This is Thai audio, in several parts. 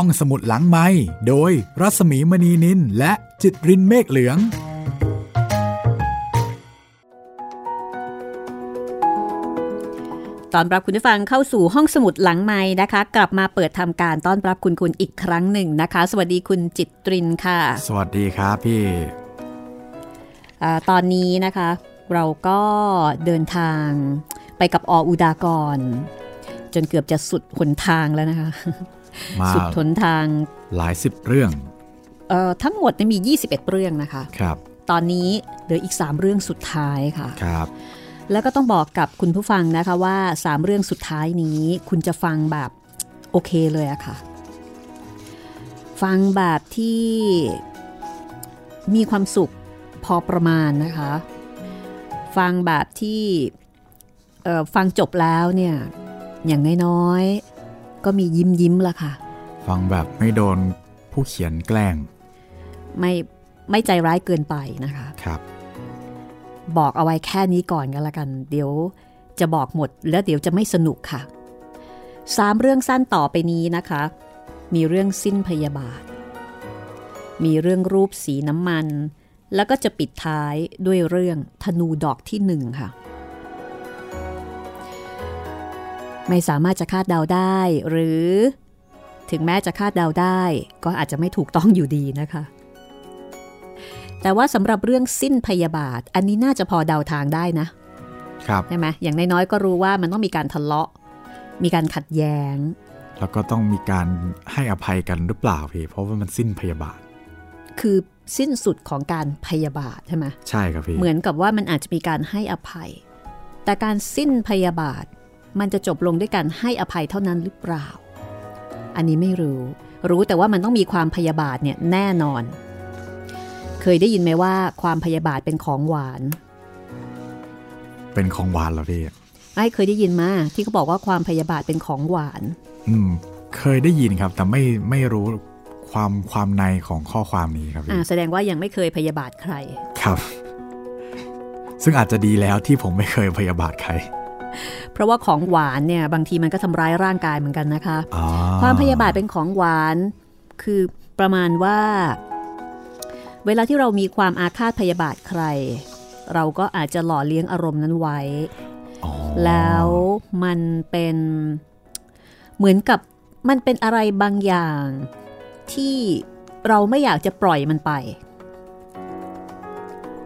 ห้องสมุดหลังไม้โดยรัสมีมณีนินและจิตรินเมฆเหลือง ตอนรับคุณผู้ฟังเข้าสู่ห้องสมุดหลังไม้นะคะ กลับมาเปิดทำการต้อนรับคุณคุณอีกครั้งหนึ่งนะคะ สวัสดีคุณจิตรินค่ะ สวัสดีครับพี่อาตอนนี้นะคะ เราก็เดินทางไปกับออุดากร จนเกือบจะสุดหนทางแล้วนะคะ มาสุดหนทางหลายสิบเรื่องเอ่อทั้งหมดเนี่ยมี 21 เรื่องนะคะครับตอนนี้เหลืออีก 3 เรื่องสุดท้ายค่ะครับแล้วก็ต้องบอกกับคุณผู้ฟังนะคะว่า 3 เรื่องสุดท้ายนี้ คุณจะฟังแบบโอเคเลยอะค่ะ ฟังแบบที่มีความสุขพอประมาณนะคะ ฟังแบบที่เอ่อฟังจบแล้วเนี่ยอย่างน้อยๆ ก็มียิ้มยิ้มๆละค่ะ ฟังแบบไม่โดนผู้เขียนแกล้ง ไม่ไม่ใจร้ายเกินไปนะคะครับ บอกเอาไว้แค่นี้ก่อนกันละกัน เดี๋ยวจะบอกหมดแล้วเดี๋ยวจะไม่สนุกค่ะสามเรื่องสั้นต่อไปนี้นะคะ มีเรื่องสิ้นพยาบาท มีเรื่องรูปสีน้ำมัน แล้วก็จะปิดท้ายด้วยเรื่องธนูดอกที่หนึ่งค่ะ ไม่สามารถจะคาดเดาได้ หรือ ถึงแม้จะคาดเดาได้ ก็อาจจะไม่ถูกต้องอยู่ดีนะคะ แต่ว่าสำหรับเรื่องสิ้นพยาบาท อันนี้น่าจะพอเดาทางได้นะครับใช่ไหมอย่างน้อยๆก็รู้ว่ามันต้องมีการทะเลาะ มีการขัดแย้ง แล้วก็ต้องมีการให้อภัยกันหรือเปล่าพี่เพราะว่ามันสิ้นพยาบาท คือสิ้นสุดของการพยาบาทใช่ไหมใช่ครับพี่เหมือนกับว่ามันอาจจะมีการให้อภัย แต่การสิ้นพยาบาท มันจะจบลงด้วยการให้อภัยเท่านั้นหรือเปล่า อันนี้ไม่รู้ รู้แต่ว่ามันต้องมีความพยาบาทเนี่ยแน่นอน เคยได้ยินไหมว่าความพยาบาทเป็นของหวาน เป็นของหวานเหรอพี่ไอ้เคยได้ยินมาที่เขาบอกว่าความพยาบาทเป็นของหวาน อืม เคยได้ยินครับ แต่ไม่ไม่รู้ความความในของข้อความนี้ครับอ่าพี่แสดงว่ายังไม่เคยพยาบาทใคร ครับ ซึ่งอาจจะดีแล้วที่ผมไม่เคยพยาบาทใคร เพราะว่าของหวานเนี่ยบางทีมันก็ทำร้ายร่างกายเหมือนกันนะคะอ๋อความพยาบาทเป็นของหวานคือประมาณว่า เวลาที่เรามีความอาฆาตพยาบาทใคร เราก็อาจจะหล่อเลี้ยงอารมณ์นั้นไว้อ๋อแล้วมันเป็นเหมือนกับมันเป็นอะไรบางอย่างที่เราไม่อยากจะปล่อยมันไป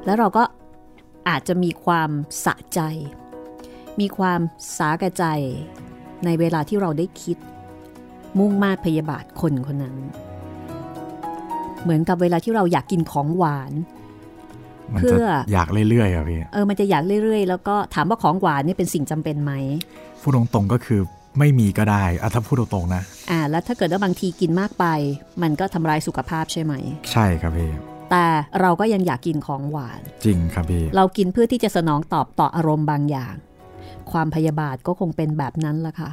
แล้วเราก็อาจจะมีความสะใจ มีความสาแก่ใจ ในเวลาที่เราได้คิด มุ่งมาดพยาบาทคนคนนั้น เหมือนกับเวลาที่เราอยากกินของหวานมันเพื่จะออยากเรื่อยๆครับพี่เออมันจะอยากเรื่อยๆ แล้วก็ถามว่าของหวานนี่เป็นสิ่งจำเป็นไหมพูดตรงๆก็คือไม่มีก็ได้อะถ้าพูดตรงๆนะ อ่า แล้วถ้าเกิดว่าบางทีกินมากไป มันก็ทำลายสุขภาพใช่ไหม ใช่ครับพี่ แต่เราก็ยังอยากกินของหวาน จริงครับพี่ เรากินเพื่อที่จะสนองตอบต่ออารมณ์บางอย่าง ความพยาบาทก็คงเป็นแบบนั้นละค่ะ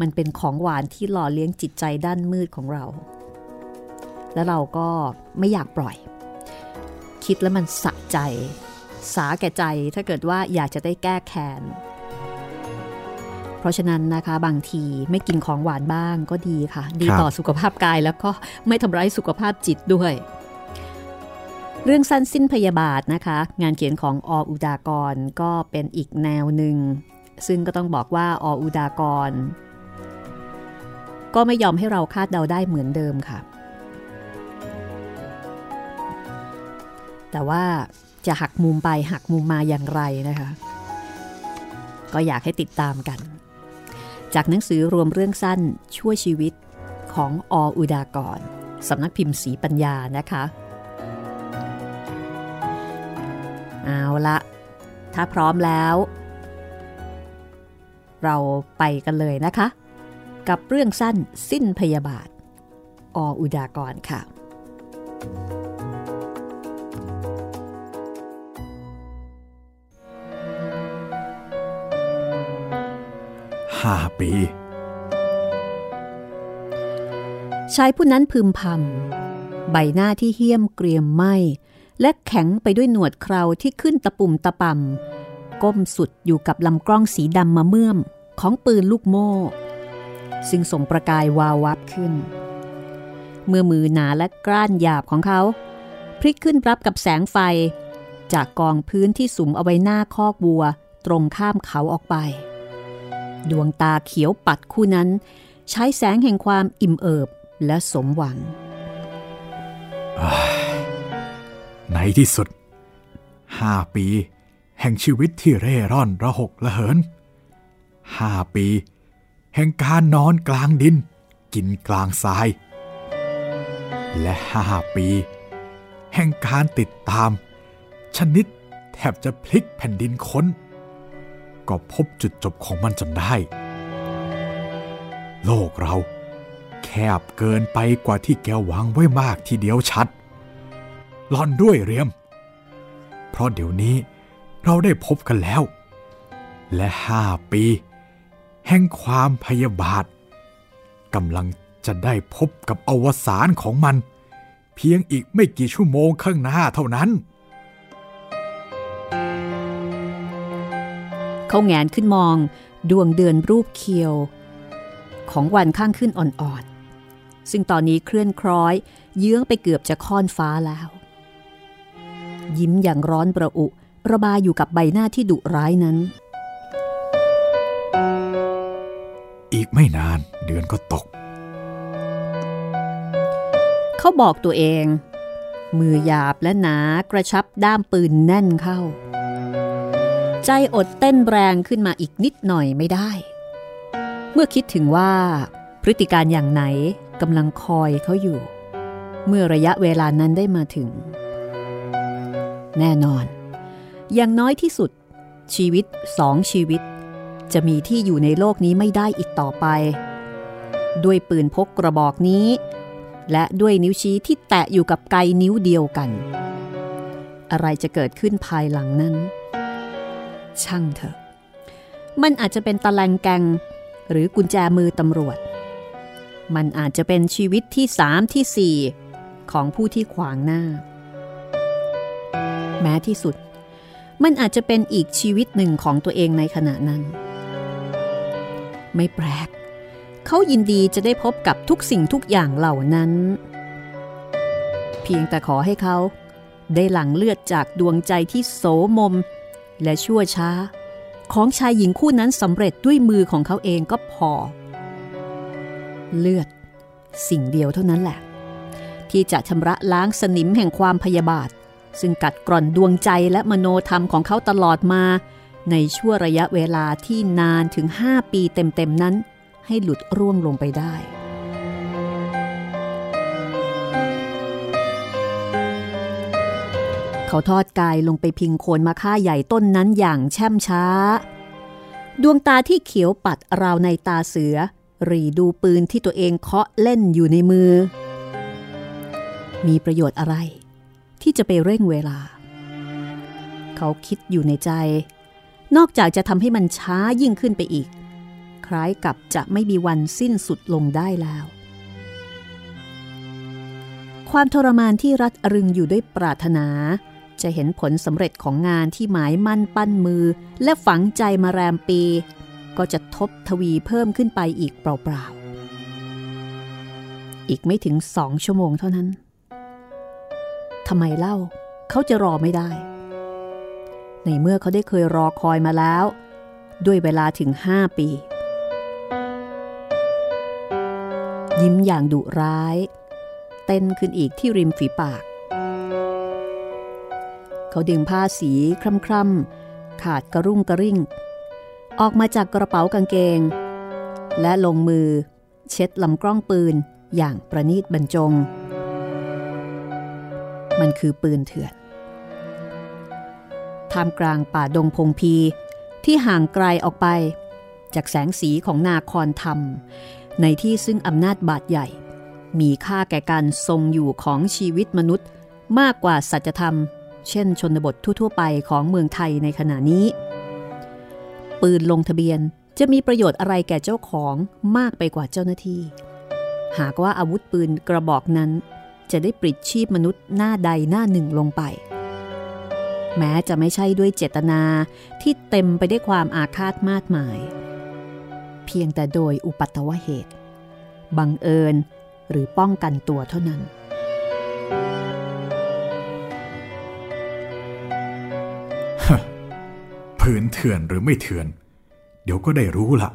มันเป็นของหวานที่หล่อเลี้ยงจิตใจด้านมืดของเรา แล้วเราก็ไม่อยากปล่อย คิดแล้วมันสะใจ สาแก่ใจถ้าเกิดว่าอยากจะได้แก้แค้นเพราะฉะนั้นนะคะบางทีไม่กินของหวานบ้างก็ดีค่ะ ดีต่อสุขภาพกายแล้วก็ไม่ทำร้ายสุขภาพจิตด้วย เรื่องสั้นสิ้นพยาบาทนะคะ งานเขียนของออุดากรก็เป็นอีกแนวหนึ่ง ซึ่งก็ต้องบอกว่าออุดากร ก็ไม่ยอมให้เราคาดเดาได้เหมือนเดิมค่ะ แต่ว่าจะหักมุมไปหักมุมมาอย่างไรนะคะ ก็อยากให้ติดตามกัน จากหนังสือรวมเรื่องสั้นชั่วชีวิตของออุดากรสำนักพิมพ์สีปัญญานะคะ เอาละถ้าพร้อมแล้ว เราไปกันเลยนะคะ กับเรื่องสั้นสิ้นพยาบาท ออุดากรค่ะ ห้าปี ชายผู้นั้นพึมพำ ใบหน้าที่เหี้ยมเกรียมไหมและแข็งไปด้วยหนวดเคราที่ขึ้นตะปุ่มตะปำก้มสุดอยู่กับลำกล้องสีดำมาเมื่อม ของปืนลูกโม่ซึ่งส่งประกายวาววับขึ้น เมื่อมือหนาและกล้านหยาบของเขาพลิกขึ้นรับกับแสงไฟ จากกองพื้นที่สุมเอาไว้หน้าคอกวัวตรงข้ามเขาออกไป ดวงตาเขียวปัดคู่นั้น ใช้แสงแห่งความอิ่มเอิบและสมหวัง ในที่สุดห้าปี แห่งชีวิตที่เร่ร่อนระหกระเหิน ห้าปี แห่งการนอนกลางดิน กินกลางทราย และห้าปี แห่งการติดตาม ชนิดแทบจะพลิกแผ่นดินค้น ก็พบจุดจบของมันจนได้ โลกเราแคบเกินไปกว่าที่แกหวังไว้มากทีเดียวชัดหลอนด้วยเรียม เพราะเดี๋ยวนี้เราได้พบกันแล้ว และห้าปี แห่งความพยาบาทกำลังจะได้พบกับอวสานของมัน เพียงอีกไม่กี่ชั่วโมงข้างหน้าเท่านั้น เขาแงนขึ้นมองดวงเดือนรูปเคียว ของวันข้างขึ้นอ่อนๆ ซึ่งตอนนี้เคลื่อนคล้อย เยื้องไปเกือบจะค่อนฟ้าแล้ว ยิ้มอย่างร้อนประอุ ระบายอยู่กับใบหน้าที่ดุร้ายนั้น อีกไม่นานเดือนก็ตก เขาบอกตัวเอง มือหยาบและหนากระชับด้ามปืนแน่นเข้า ใจอดเต้นแรงขึ้นมาอีกนิดหน่อยไม่ได้ เมื่อคิดถึงว่า พฤติการอย่างไหนกำลังคอยเขาอยู่ เมื่อระยะเวลานั้นได้มาถึง แน่นอน อย่างน้อยที่สุด ชีวิตสองชีวิต จะมีที่อยู่ในโลกนี้ไม่ได้อีกต่อไป ด้วยปืนพกกระบอกนี้ และด้วยนิ้วชี้ที่แตะอยู่กับไกนิ้วเดียวกัน อะไรจะเกิดขึ้นภายหลังนั้น ช่างเถอะ มันอาจจะเป็นตะแลงแกง หรือกุญแจมือตำรวจ มันอาจจะเป็นชีวิตที่สามที่สี่ของผู้ที่ขวางหน้า แม้ที่สุด มันอาจจะเป็นอีกชีวิตหนึ่งของตัวเองในขณะนั้น ไม่แปลก เขายินดีจะได้พบกับทุกสิ่งทุกอย่างเหล่านั้น เพียงแต่ขอให้เขาได้หลั่งเลือดจากดวงใจที่โสมม และชั่วช้า ของชายหญิงคู่นั้นสำเร็จด้วยมือของเขาเองก็พอ เลือด สิ่งเดียวเท่านั้นแหละ ที่จะชำระล้างสนิมแห่งความพยาบาท ซึ่งกัดกร่อนดวงใจและมโนธรรมของเขาตลอดมา ในช่วระยะเวลาที่นานถึง 5 ปีเต็มๆนั้น ให้หลุดร่วงลงไปได้ เขาทอดกายลงไปพิงโคนมะค่าใหญ่ต้นนั้นอย่างแช่มช้า ดวงตาที่เขียวปัดราวในตาเสือ รีดูปืนที่ตัวเองเคาะเล่นอยู่ในมือ มีประโยชน์อะไร ที่จะไปเร่งเวลา เขาคิดอยู่ในใจ นอกจากจะทำให้มันช้ายิ่งขึ้นไปอีก คล้ายกับจะไม่มีวันสิ้นสุดลงได้แล้ว ความทรมานที่รัดรึงอยู่ด้วยปรารถนา จะเห็นผลสำเร็จของงานที่หมายมั่นปั้นมือ และฝังใจมาแรมปี ก็จะทบทวีเพิ่มขึ้นไปอีกเปล่าๆ อีกไม่ถึงสองชั่วโมงเท่านั้นทำไมเล่า เขาจะรอไม่ได้ ในเมื่อเขาได้เคยรอคอยมาแล้ว ด้วยเวลาถึงห้าปี ยิ้มอย่างดุร้าย เต้นขึ้นอีกที่ริมฝีปาก เขาดึงผ้าสีคร่ำๆ ขาดกระรุ่งกระริ่ง ออกมาจากกระเป๋ากางเกง และลงมือเช็ดลำกล้องปืนอย่างประนีตบรรจง มันคือปืนเถื่อน ท่ามกลางป่าดงพงพี ที่ห่างไกลออกไป จากแสงสีของนาคอนธรรม ในที่ซึ่งอำนาจบาดใหญ่ มีค่าแก่การทรงอยู่ของชีวิตมนุษย์มากกว่าสัจธรรม เช่นชนบททั่วๆไปของเมืองไทยในขณะนี้ ปืนลงทะเบียนจะมีประโยชน์อะไรแก่เจ้าของมากไปกว่าเจ้าหน้าที่ หากว่าอาวุธปืนกระบอกนั้น จะได้ปลิดชีพมนุษย์หน้าใดหน้าหนึ่งลงไป แม้จะไม่ใช่ด้วยเจตนาที่เต็มไปได้วยความอาฆาตมาดหมาย เพียงแต่โดยอุปัตตวเหตุ บังเอิญหรือป้องกันตัวเท่านั้น ผืนเถื่อนหรือไม่เถื่อน เดี๋ยวก็ได้รู้ละ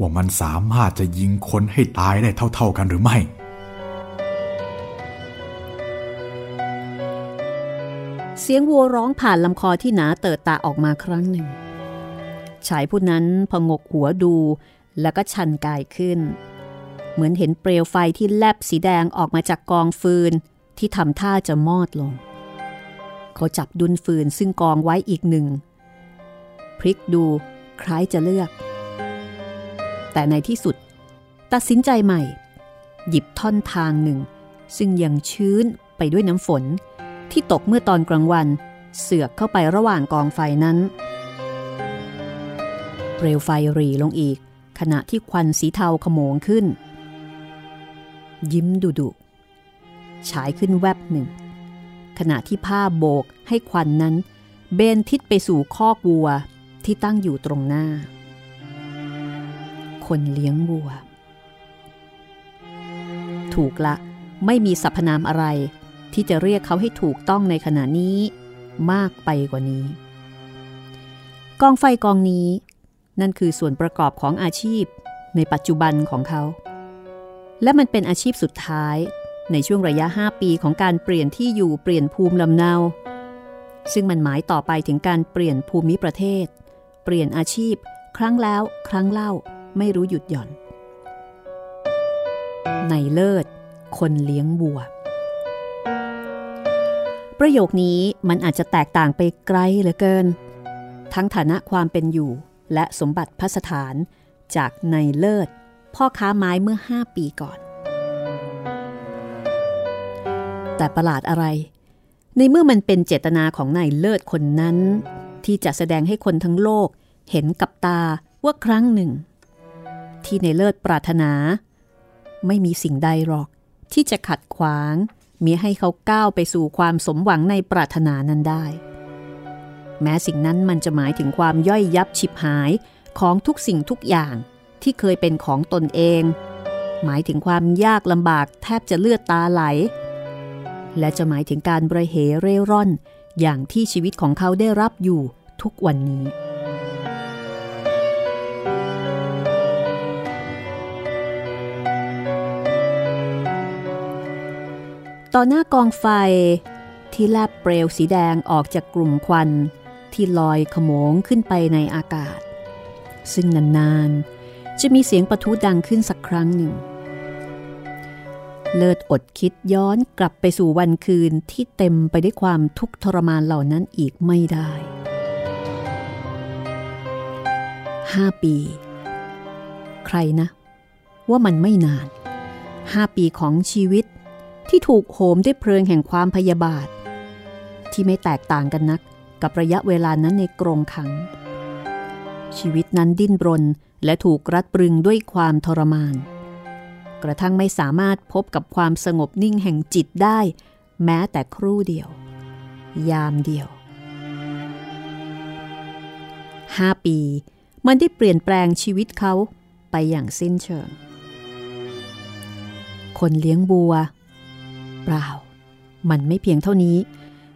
ว่ามันสามารถจะยิงคนให้ตายได้เท่า ๆกันหรือไม่ เสียงวัวร้องผ่านลำคอที่หนาเติดตาออกมาครั้งหนึ่ง ชายผู้นั้นพงกหัวดูแล้วก็ชันกายขึ้น เหมือนเห็นเปลวไฟที่แลบสีแดงออกมาจากกองฟืนที่ทำท่าจะมอดลง เขาจับดุนฟืนซึ่งกองไว้อีกหนึ่ง พลิกดูคล้ายจะเลือก แต่ในที่สุด ตัดสินใจใหม่ หยิบท่อนทางหนึ่ง ซึ่งยังชื้นไปด้วยน้ำฝน ที่ตกเมื่อตอนกลางวัน เสือกเข้าไประหว่างกองไฟนั้น เปลวไฟรีลงอีก ขณะที่ควันสีเทาขโมงขึ้น ยิ้มดุดุฉายขึ้นแวบหนึ่ง ขณะที่ผ้าโบกให้ควันนั้น เบนทิศไปสู่คอกวัวที่ตั้งอยู่ตรงหน้า คนเลี้ยงวัว ถูกละไม่มีสรรพนามอะไร ที่จะเรียกเขาให้ถูกต้องในขณะนี้มากไปกว่านี้ กองไฟกองนี้ นั่นคือส่วนประกอบของอาชีพในปัจจุบันของเขา และมันเป็นอาชีพสุดท้ายในช่วงระยะ 5 ปีของการเปลี่ยนที่อยู่เปลี่ยนภูมิลำเนา ซึ่งมันหมายต่อไปถึงการเปลี่ยนภูมิประเทศ เปลี่ยนอาชีพ ครั้งแล้วครั้งเล่าไม่รู้หยุดหย่อน ในเลิศ คนเลี้ยงวัว ประโยคนี้มันอาจจะแตกต่างไปไกลเหลือเกิน ทั้งฐานะความเป็นอยู่และสมบัติพัสถานจากในเลิศ พ่อค้าไม้เมื่อ 5 ปีก่อน แต่ประหลาดอะไร ในเมื่อมันเป็นเจตนาของนายเลิศคนนั้น ที่จะแสดงให้คนทั้งโลกเห็นกับตาว่าครั้งหนึ่ง ที่ในเลิศปรารถนา ไม่มีสิ่งใดหรอกที่จะขัดขวาง มีให้เขาก้าวไปสู่ความสมหวังในปรารถนานั้นได้ แม้สิ่งนั้นมันจะหมายถึงความย่อยยับฉิบหายของทุกสิ่งทุกอย่างที่เคยเป็นของตนเอง หมายถึงความยากลำบากแทบจะเลือดตาไหล และจะหมายถึงการบระเหเร่ร่อนอย่างที่ชีวิตของเขาได้รับอยู่ทุกวันนี้ ต่อหน้ากองไฟที่แลบเปลวสีแดงออกจากกลุ่มควันที่ลอยขโมงขึ้นไปในอากาศ ซึ่งนานๆ จะมีเสียงประทุดังขึ้นสักครั้งหนึ่ง เลิศอดคิดย้อนกลับไปสู่วันคืนที่เต็มไปด้วยความทุกข์ทรมานเหล่านั้นอีกไม่ได้ห้าปี ใครนะ ว่ามันไม่นานห้าปีของชีวิต ที่ถูกโหมด้วยเพลิงแห่งความพยาบาท ที่ไม่แตกต่างกันนักกับระยะเวลานั้นในกรงขัง ชีวิตนั้นดิ้นรนและถูกรัดปรึงด้วยความทรมาน กระทั่งไม่สามารถพบกับความสงบนิ่งแห่งจิตได้ แม้แต่ครู่เดียว ยามเดียวห้าปี มันได้เปลี่ยนแปลงชีวิตเขาไปอย่างสิ้นเชิง คนเลี้ยงบัว เปล่า มันไม่เพียงเท่านี้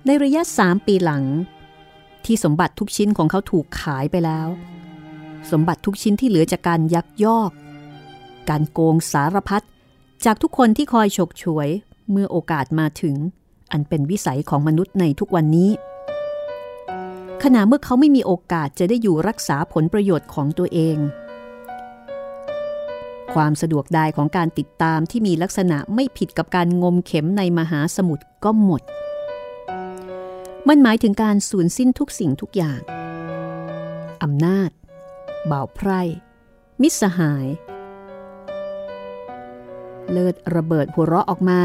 ในระยะสามปีหลัง ที่สมบัติทุกชิ้นของเขาถูกขายไปแล้ว สมบัติทุกชิ้นที่เหลือจากการยักยอก การโกงสารพัดจากทุกคนที่คอยฉกฉวยเมื่อโอกาสมาถึง อันเป็นวิสัยของมนุษย์ในทุกวันนี้ ขณะเมื่อเขาไม่มีโอกาสจะได้อยู่รักษาผลประโยชน์ของตัวเอง ความสะดวกได้ของการติดตามที่มีลักษณะไม่ผิดกับการงมเข็มในมหาสมุทรก็หมด มันหมายถึงการสูญสิ้นทุกสิ่งทุกอย่าง อำนาจ บ่าวไพร่ มิสหาย เลิศระเบิดหัวเราะออกมา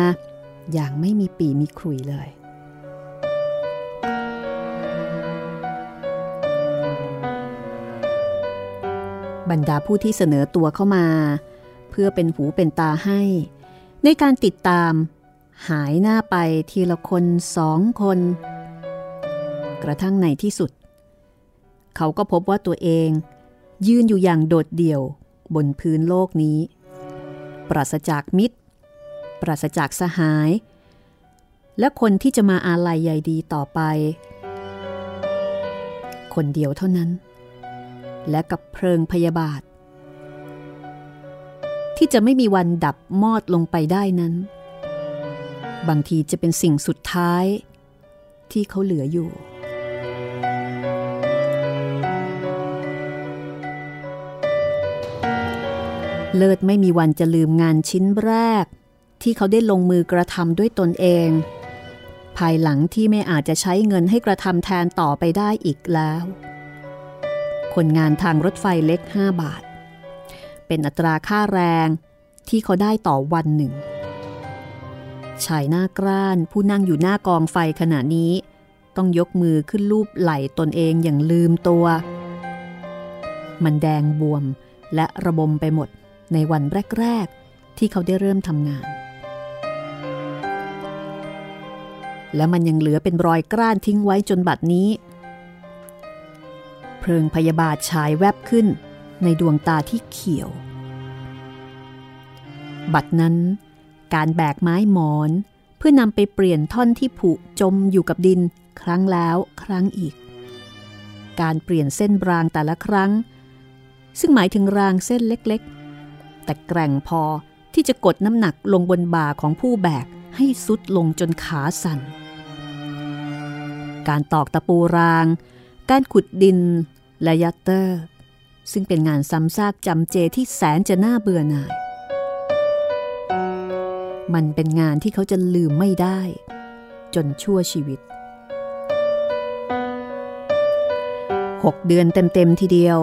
อย่างไม่มีปีมีครุยเลยบรรดาผู้ที่เสนอตัวเข้ามา เพื่อเป็นหูเป็นตาให้ ในการติดตาม หายหน้าไปทีละคนสองคน กระทั่งในที่สุด เขาก็พบว่าตัวเอง ยืนอยู่อย่างโดดเดี่ยวบนพื้นโลกนี้ ปราศจากมิตร ปราศจากสหาย และคนที่จะมาอาลัยใยดีต่อไป คนเดียวเท่านั้น และกับเพลิงพยาบาท ที่จะไม่มีวันดับมอดลงไปได้นั้น บางทีจะเป็นสิ่งสุดท้าย ที่เขาเหลืออยู่ เลิศไม่มีวันจะลืมงานชิ้นแรก ที่เขาได้ลงมือกระทำด้วยตนเอง ภายหลังที่ไม่อาจจะใช้เงินให้กระทำแทนต่อไปได้อีกแล้ว คนงานทางรถไฟเล็ก 5 บาท เป็นอัตราค่าแรงที่เขาได้ต่อวันหนึ่ง ชายหน้ากร้านผู้นั่งอยู่หน้ากองไฟขณะนี้ ต้องยกมือขึ้นรูปไหล่ตนเองอย่างลืมตัว มันแดงบวมและระบมไปหมดในวันแรก ๆ ที่เขาได้เริ่มทำงาน และมันยังเหลือเป็นรอยกร้านทิ้งไว้จนบัดนี้ เพลิงพยาบาทฉายแวบขึ้น ในดวงตาที่เขียว บัดนั้น การแบกไม้หมอน เพื่อนำไปเปลี่ยนท่อนที่ผุจมอยู่กับดินครั้งแล้วครั้งอีก การเปลี่ยนเส้นรางแต่ละครั้ง ซึ่งหมายถึงรางเส้นเล็กๆ แต่แกร่งพอที่จะกดน้ำหนักลงบนบ่าของผู้แบกให้สุดลงจนขาสั่น การตอกตะปูราง การขุดดินและยัตเตอร์ ซึ่งเป็นงานซ้ำซากจำเจที่แสนจะน่าเบื่อหน่าย มันเป็นงานที่เขาจะลืมไม่ได้ จนชั่วชีวิตหกเดือนเต็มๆทีเดียว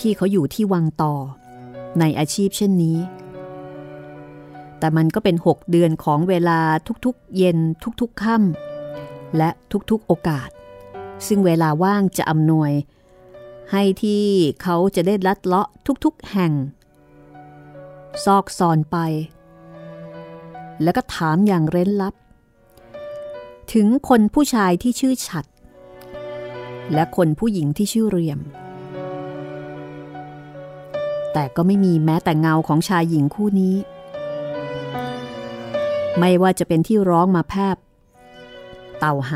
ที่เขาอยู่ที่วังต่อ ในอาชีพเช่นนี้ แต่มันก็เป็นหกเดือนของเวลาทุกๆ เย็นทุกๆค่ำและทุกๆโอกาส ซึ่งเวลาว่างจะอำนวย ให้ที่เขาจะได้ลัดเลาะทุกๆแห่ง ซอกซอนไป แล้วก็ถามอย่างเร้นลับ ถึงคนผู้ชายที่ชื่อฉัด และคนผู้หญิงที่ชื่อเรียม แต่ก็ไม่มีแม้แต่เงาของชายหญิงคู่นี้ ไม่ว่าจะเป็นที่ร้องมาแพบ เต่าไห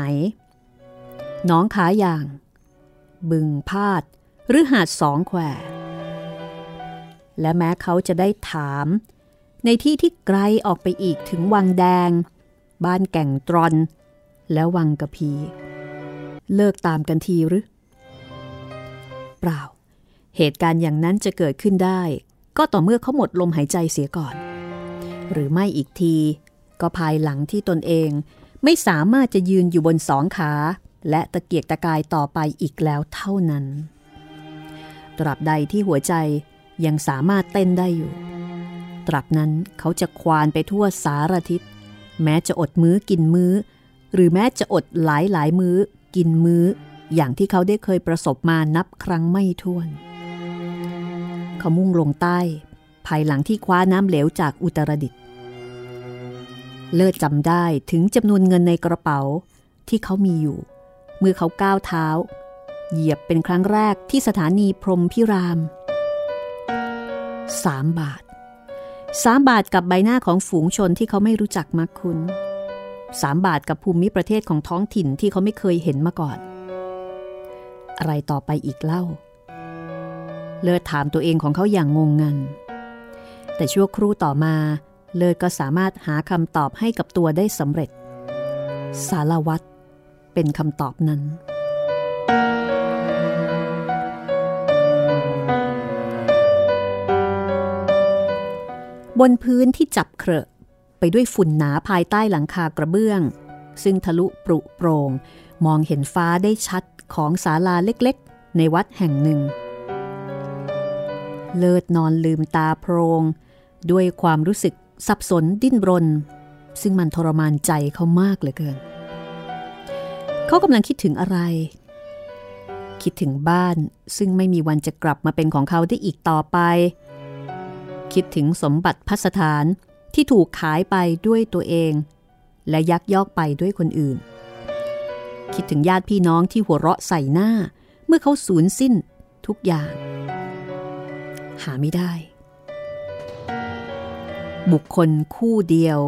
น้องขาอย่างบึงพาด หรือหาดสองแควและแม้เขาจะได้ถาม ในที่ที่ไกลออกไปอีกถึงวังแดง บ้านแก่งตรอน และวังกะพี เลิกตามกันทีหรือ เปล่า เหตุการณ์อย่างนั้นจะเกิดขึ้นได้ ก็ต่อเมื่อเขาหมดลมหายใจเสียก่อน หรือไม่อีกที ก็ภายหลังที่ตนเองไม่สามารถจะยืนอยู่บนสองขา และตะเกียกตะกายต่อไปอีกแล้วเท่านั้น ตราบใดที่หัวใจยังสามารถเต้นได้อยู่ ตราบนั้นเขาจะควานไปทั่วสารทิศ แม้จะอดมื้อกินมื้อ หรือแม้จะอดหลายหลายมื้อ กินมื้อ อย่างที่เขาได้เคยประสบมานับครั้งไม่ถ้วน เขามุ่งลงใต้ ภายหลังที่คว้าน้ำเหลวจากอุตรดิตเลิศจำได้ถึงจำนวนเงินในกระเป๋าที่เขามีอยู่ เมื่อเขาก้าวเท้า เหยียบเป็นครั้งแรกที่สถานีพรมพิรามสามบาทสามบาทกับใบหน้าของฝูงชนที่เขาไม่รู้จักมักคุ้นสามบาทกับภูมิประเทศของท้องถิ่นที่เขาไม่เคยเห็นมาก่อน อะไรต่อไปอีกเล่า เลิศถามตัวเองของเขาอย่างงงงัน แต่ชั่วครู่ต่อมาเลิศก็สามารถหาคำตอบให้กับตัวได้สำเร็จ สารวัตรเป็นคำตอบนั้น บนพื้นที่จับเครอะไปด้วยฝุ่นหนาภายใต้หลังคากระเบื้อง ซึ่งทะลุปรุโปรง มองเห็นฟ้าได้ชัดของศาลาเล็กๆ ในวัดแห่งหนึ่ง เลิศนอนลืมตาโพรง ด้วยความรู้สึกสับสนดิ้นรน ซึ่งมันทรมานใจเขามากเหลือเกิน เขากำลังคิดถึงอะไร คิดถึงบ้านซึ่งไม่มีวันจะกลับมาเป็นของเขาได้อีกต่อไป คิดถึงสมบัติพัสถานที่ถูกขายไปด้วยตัวเอง และยักยอกไปด้วยคนอื่น คิดถึงญาติพี่น้องที่หัวเราะใส่หน้า เมื่อเขาสูญสิ้นทุกอย่าง หาไม่ได้ บุคคลคู่เดียว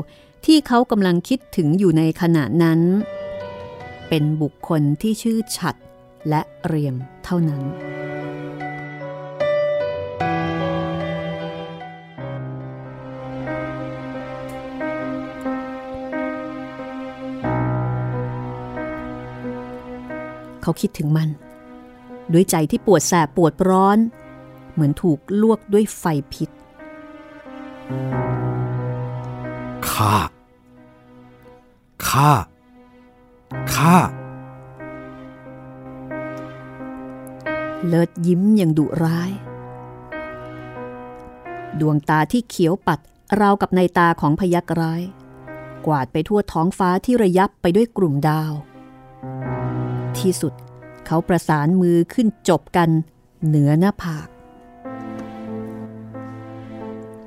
ที่เขากำลังคิดถึงอยู่ในขณะนั้น เป็นบุคคลที่ชื่อฉัดและเรียมเท่านั้น เขาคิดถึงมัน ด้วยใจที่ปวดแสบปวดร้อน เหมือนถูกลวกด้วยไฟพิษข้าข้าข้าเลิศยิ้มอย่างดุร้าย ดวงตาที่เขียวปัดราวกับในตาของพยักร้าย กวาดไปทั่วท้องฟ้าที่ระยับไปด้วยกลุ่มดาว ที่สุด เขาประสานมือขึ้นจบกันเหนือหน้าผาก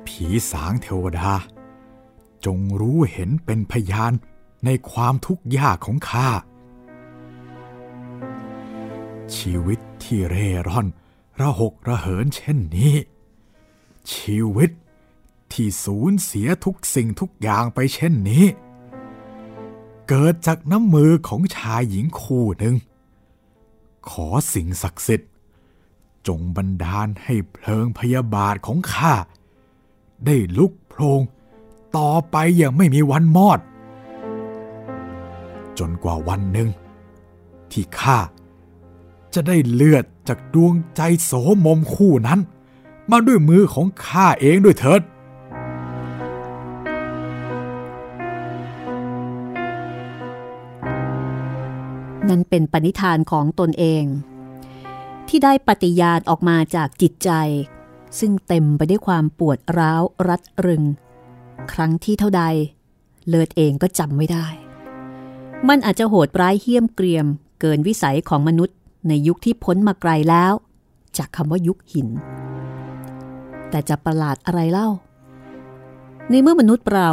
ผีสางเทวดา จงรู้เห็นเป็นพยานในความทุกข์ยากของข้า ชีวิตที่เร่ร่อนระหกระเหินเช่นนี้ ชีวิตที่สูญเสียทุกสิ่งทุกอย่างไปเช่นนี้ เกิดจากน้ำมือของชายหญิงคู่หนึ่ง ขอสิ่งศักดิ์สิทธิ์ จงบันดาลให้เพลิงพยาบาทของข้า ได้ลุกโพลงต่อไปอย่างไม่มีวันมอด จนกว่าวันหนึ่ง ที่ข้าจะได้เลือดจากดวงใจโสมมคู่นั้น มาด้วยมือของข้าเองด้วยเถิด นั่นเป็นปณิธานของตนเอง ที่ได้ปฏิญาณออกมาจากจิตใจ ซึ่งเต็มไปด้วยความปวดร้าวรัดรึง ครั้งที่เท่าใด เลิศเองก็จำไม่ได้ มันอาจจะโหดร้ายเหี้ยมเกรียม เกินวิสัยของมนุษย์ในยุคที่พ้นมาไกลแล้ว จากคำว่ายุคหิน แต่จะประหลาดอะไรเล่า ในเมื่อมนุษย์เรา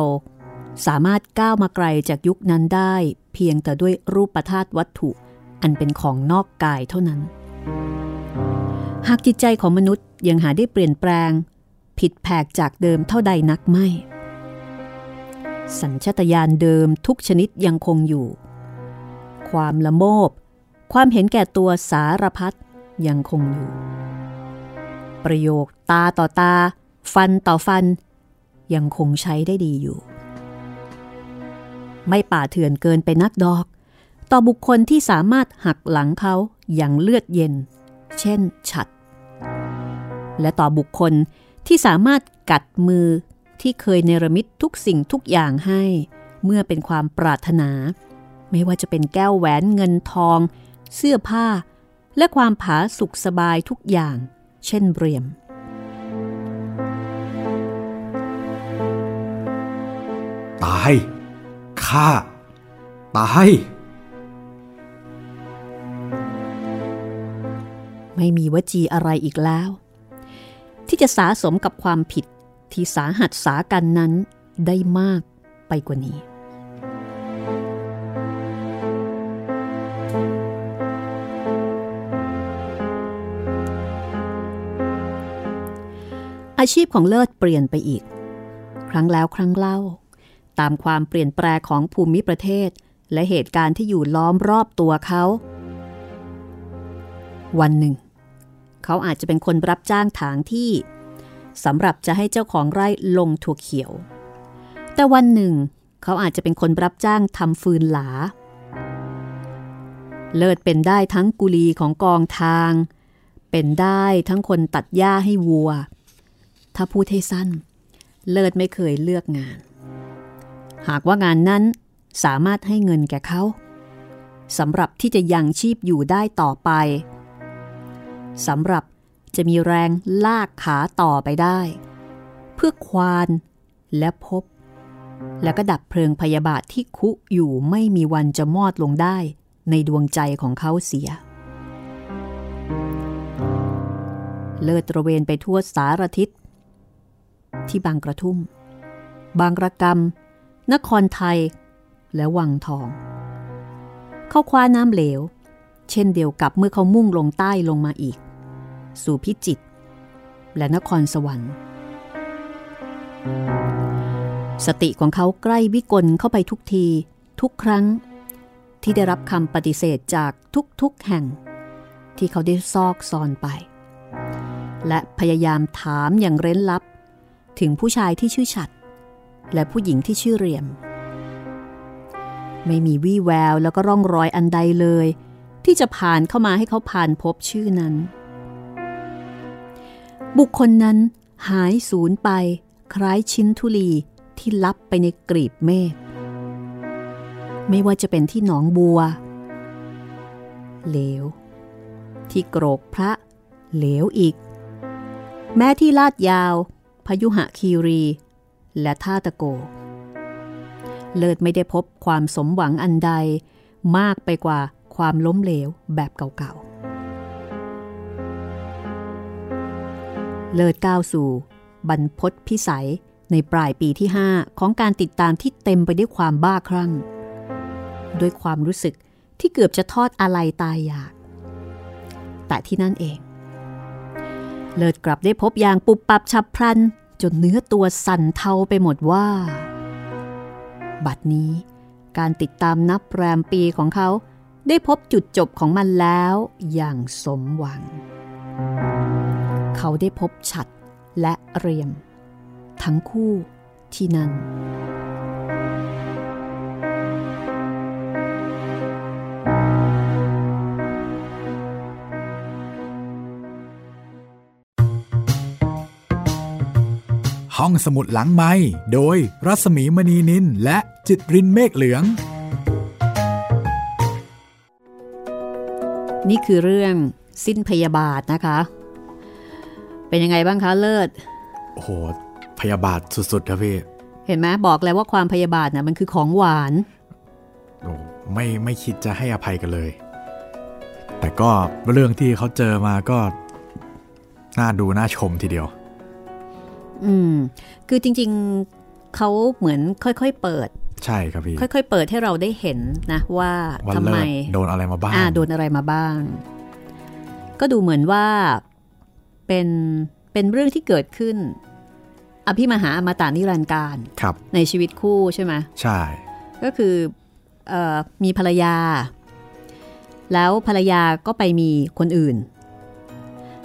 สามารถก้าวมาไกลจากยุคนั้นได้ เพียงแต่ด้วยรูปประธาตุวัตถุอันเป็นของนอกกายเท่านั้น หากจิตใจของมนุษย์ยังหาได้เปลี่ยนแปลง ผิดแผกจากเดิมเท่าใดนักไม่ สัญชตาตญาณเดิมทุกชนิดยังคงอยู่ ความละโมบ ความเห็นแก่ตัวสารพัดยังคงอยู่ ประโยคตาต่อตา ฟันต่อฟัน ยังคงใช้ได้ดีอยู่ ไม่ป่าเถื่อนเกินไปนักดอก ต่อบุคคลที่สามารถหักหลังเขาอย่างเลือดเย็น เช่น ฉัด และต่อบุคคลที่สามารถกัดมือที่เคยเนรมิตทุกสิ่งทุกอย่างให้ เมื่อเป็นความปรารถนา ไม่ว่าจะเป็นแก้วแหวนเงินทอง เสื้อผ้า และความผาสุขสบายทุกอย่าง เช่นเรียมตาย ข้า ตาย ไม่มีวจีอะไรอีกแล้ว ที่จะสาสมกับความผิดที่สาหัสสากันนั้นได้มากไปกว่านี้ อาชีพของเลิศเปลี่ยนไปอีก ครั้งแล้วครั้งเล่า ตามความเปลี่ยนแปลงของภูมิประเทศ และเหตุการณ์ที่อยู่ล้อมรอบตัวเขา วันหนึ่ง เขาอาจจะเป็นคนรับจ้างถางที่สำหรับจะให้เจ้าของไร่ลงถั่วเขียว แต่วันหนึ่ง เขาอาจจะเป็นคนรับจ้างทำฟืนหลา เลิศเป็นได้ทั้งกุลีของกองทาง เป็นได้ทั้งคนตัดหญ้าให้วัว ถ้าพูดให้สั้น เลิศไม่เคยเลือกงาน หากว่างานนั้นสามารถให้เงินแก่เขาสำหรับที่จะยังชีพอยู่ได้ต่อไปสำหรับจะมีแรงลากขาต่อไปได้ เพื่อควานและพบ แล้วก็ดับเพลิงพยาบาทที่คุอยู่ไม่มีวันจะมอดลงได้ในดวงใจของเขาเสีย เลิศตระเวนไปทั่วสารทิศที่บางกระทุ่ม บางระกำ นครไทย และวังทอง เขาคว้าน้ำเหลว เช่นเดียวกับเมื่อเขามุ่งลงใต้ลงมาอีก สู่พิจิตรและนครสวรรค์ สติของเขาใกล้วิกลเข้าไปทุกที ทุกครั้ง ที่ได้รับคำปฏิเสธจากทุกๆแห่ง ที่เขาได้ซอกซอนไป และพยายามถามอย่างเร้นลับ ถึงผู้ชายที่ชื่อฉัด และผู้หญิงที่ชื่อเรียม ไม่มีวี่แววแล้วก็ร่องรอยอันใดเลย ที่จะผ่านเข้ามาให้เขาผ่านพบชื่อนั้น บุคคลนั้นหายสูญไป คล้ายชิ้นธุลีที่ลับไปในกรีบเมฆไม่ว่าจะเป็นที่หนองบัว เหลว ที่โกรกพระ เหลวอีก แม้ที่ลาดยาว พยุหะคีรี และท่าตะโก เลิศไม่ได้พบความสมหวังอันใด มากไปกว่าความล้มเหลวแบบเก่าๆ เลิศก้าวสู่ บรรพศพิสัยในปลายปีที่ 5 ของการติดตามที่เต็มไปด้วยความบ้าคลั่งด้วยความรู้สึกที่เกือบจะทอดอะไรตายอยาก แต่ที่นั่นเอง เลิศกลับได้พบอย่างปุบปับฉับพลัน จนเนื้อตัวสั่นเทาไปหมดว่า บัดนี้การติดตามนับแรมปีของเขาได้พบจุดจบของมันแล้วอย่างสมหวัง เขาได้พบฉัดและเรียม ทั้งคู่ที่นั่น ห้องสมุดหลังไม้โดยรัสมีมณีนินและจิตรินเมฆเหลือง นี่คือเรื่องสิ้นพยาบาทนะคะ เป็นยังไงบ้างคะเลิศ โอ้โห พยาบาทสุดๆครับพี่ เห็นไหมบอกแล้วว่าความพยาบาทนะ่ะมันคือของหวานโอ้ไม่ไม่คิดจะให้อภัยกันเลย แต่ก็เรื่องที่เขาเจอมาก็ น่าดูน่าชมทีเดียว อืม คือจริง ๆเขาเหมือนค่อยๆเปิด ใช่ครับพี่ ค่อย ๆ เปิดให้เราได้เห็นนะ ว่าวันทำเลิไมศโดนอะไรมาบ้างอ่าโดนอะไรมาบ้าง ก็ดูเหมือนว่าเป็นเป็นเรื่องที่เกิดขึ้น อภิมหาอมตะนิรันดร์การครับ ในชีวิตคู่ใช่ไหมใช่ ก็คือเออมีภรรยา แล้วภรรยาก็ไปมีคนอื่น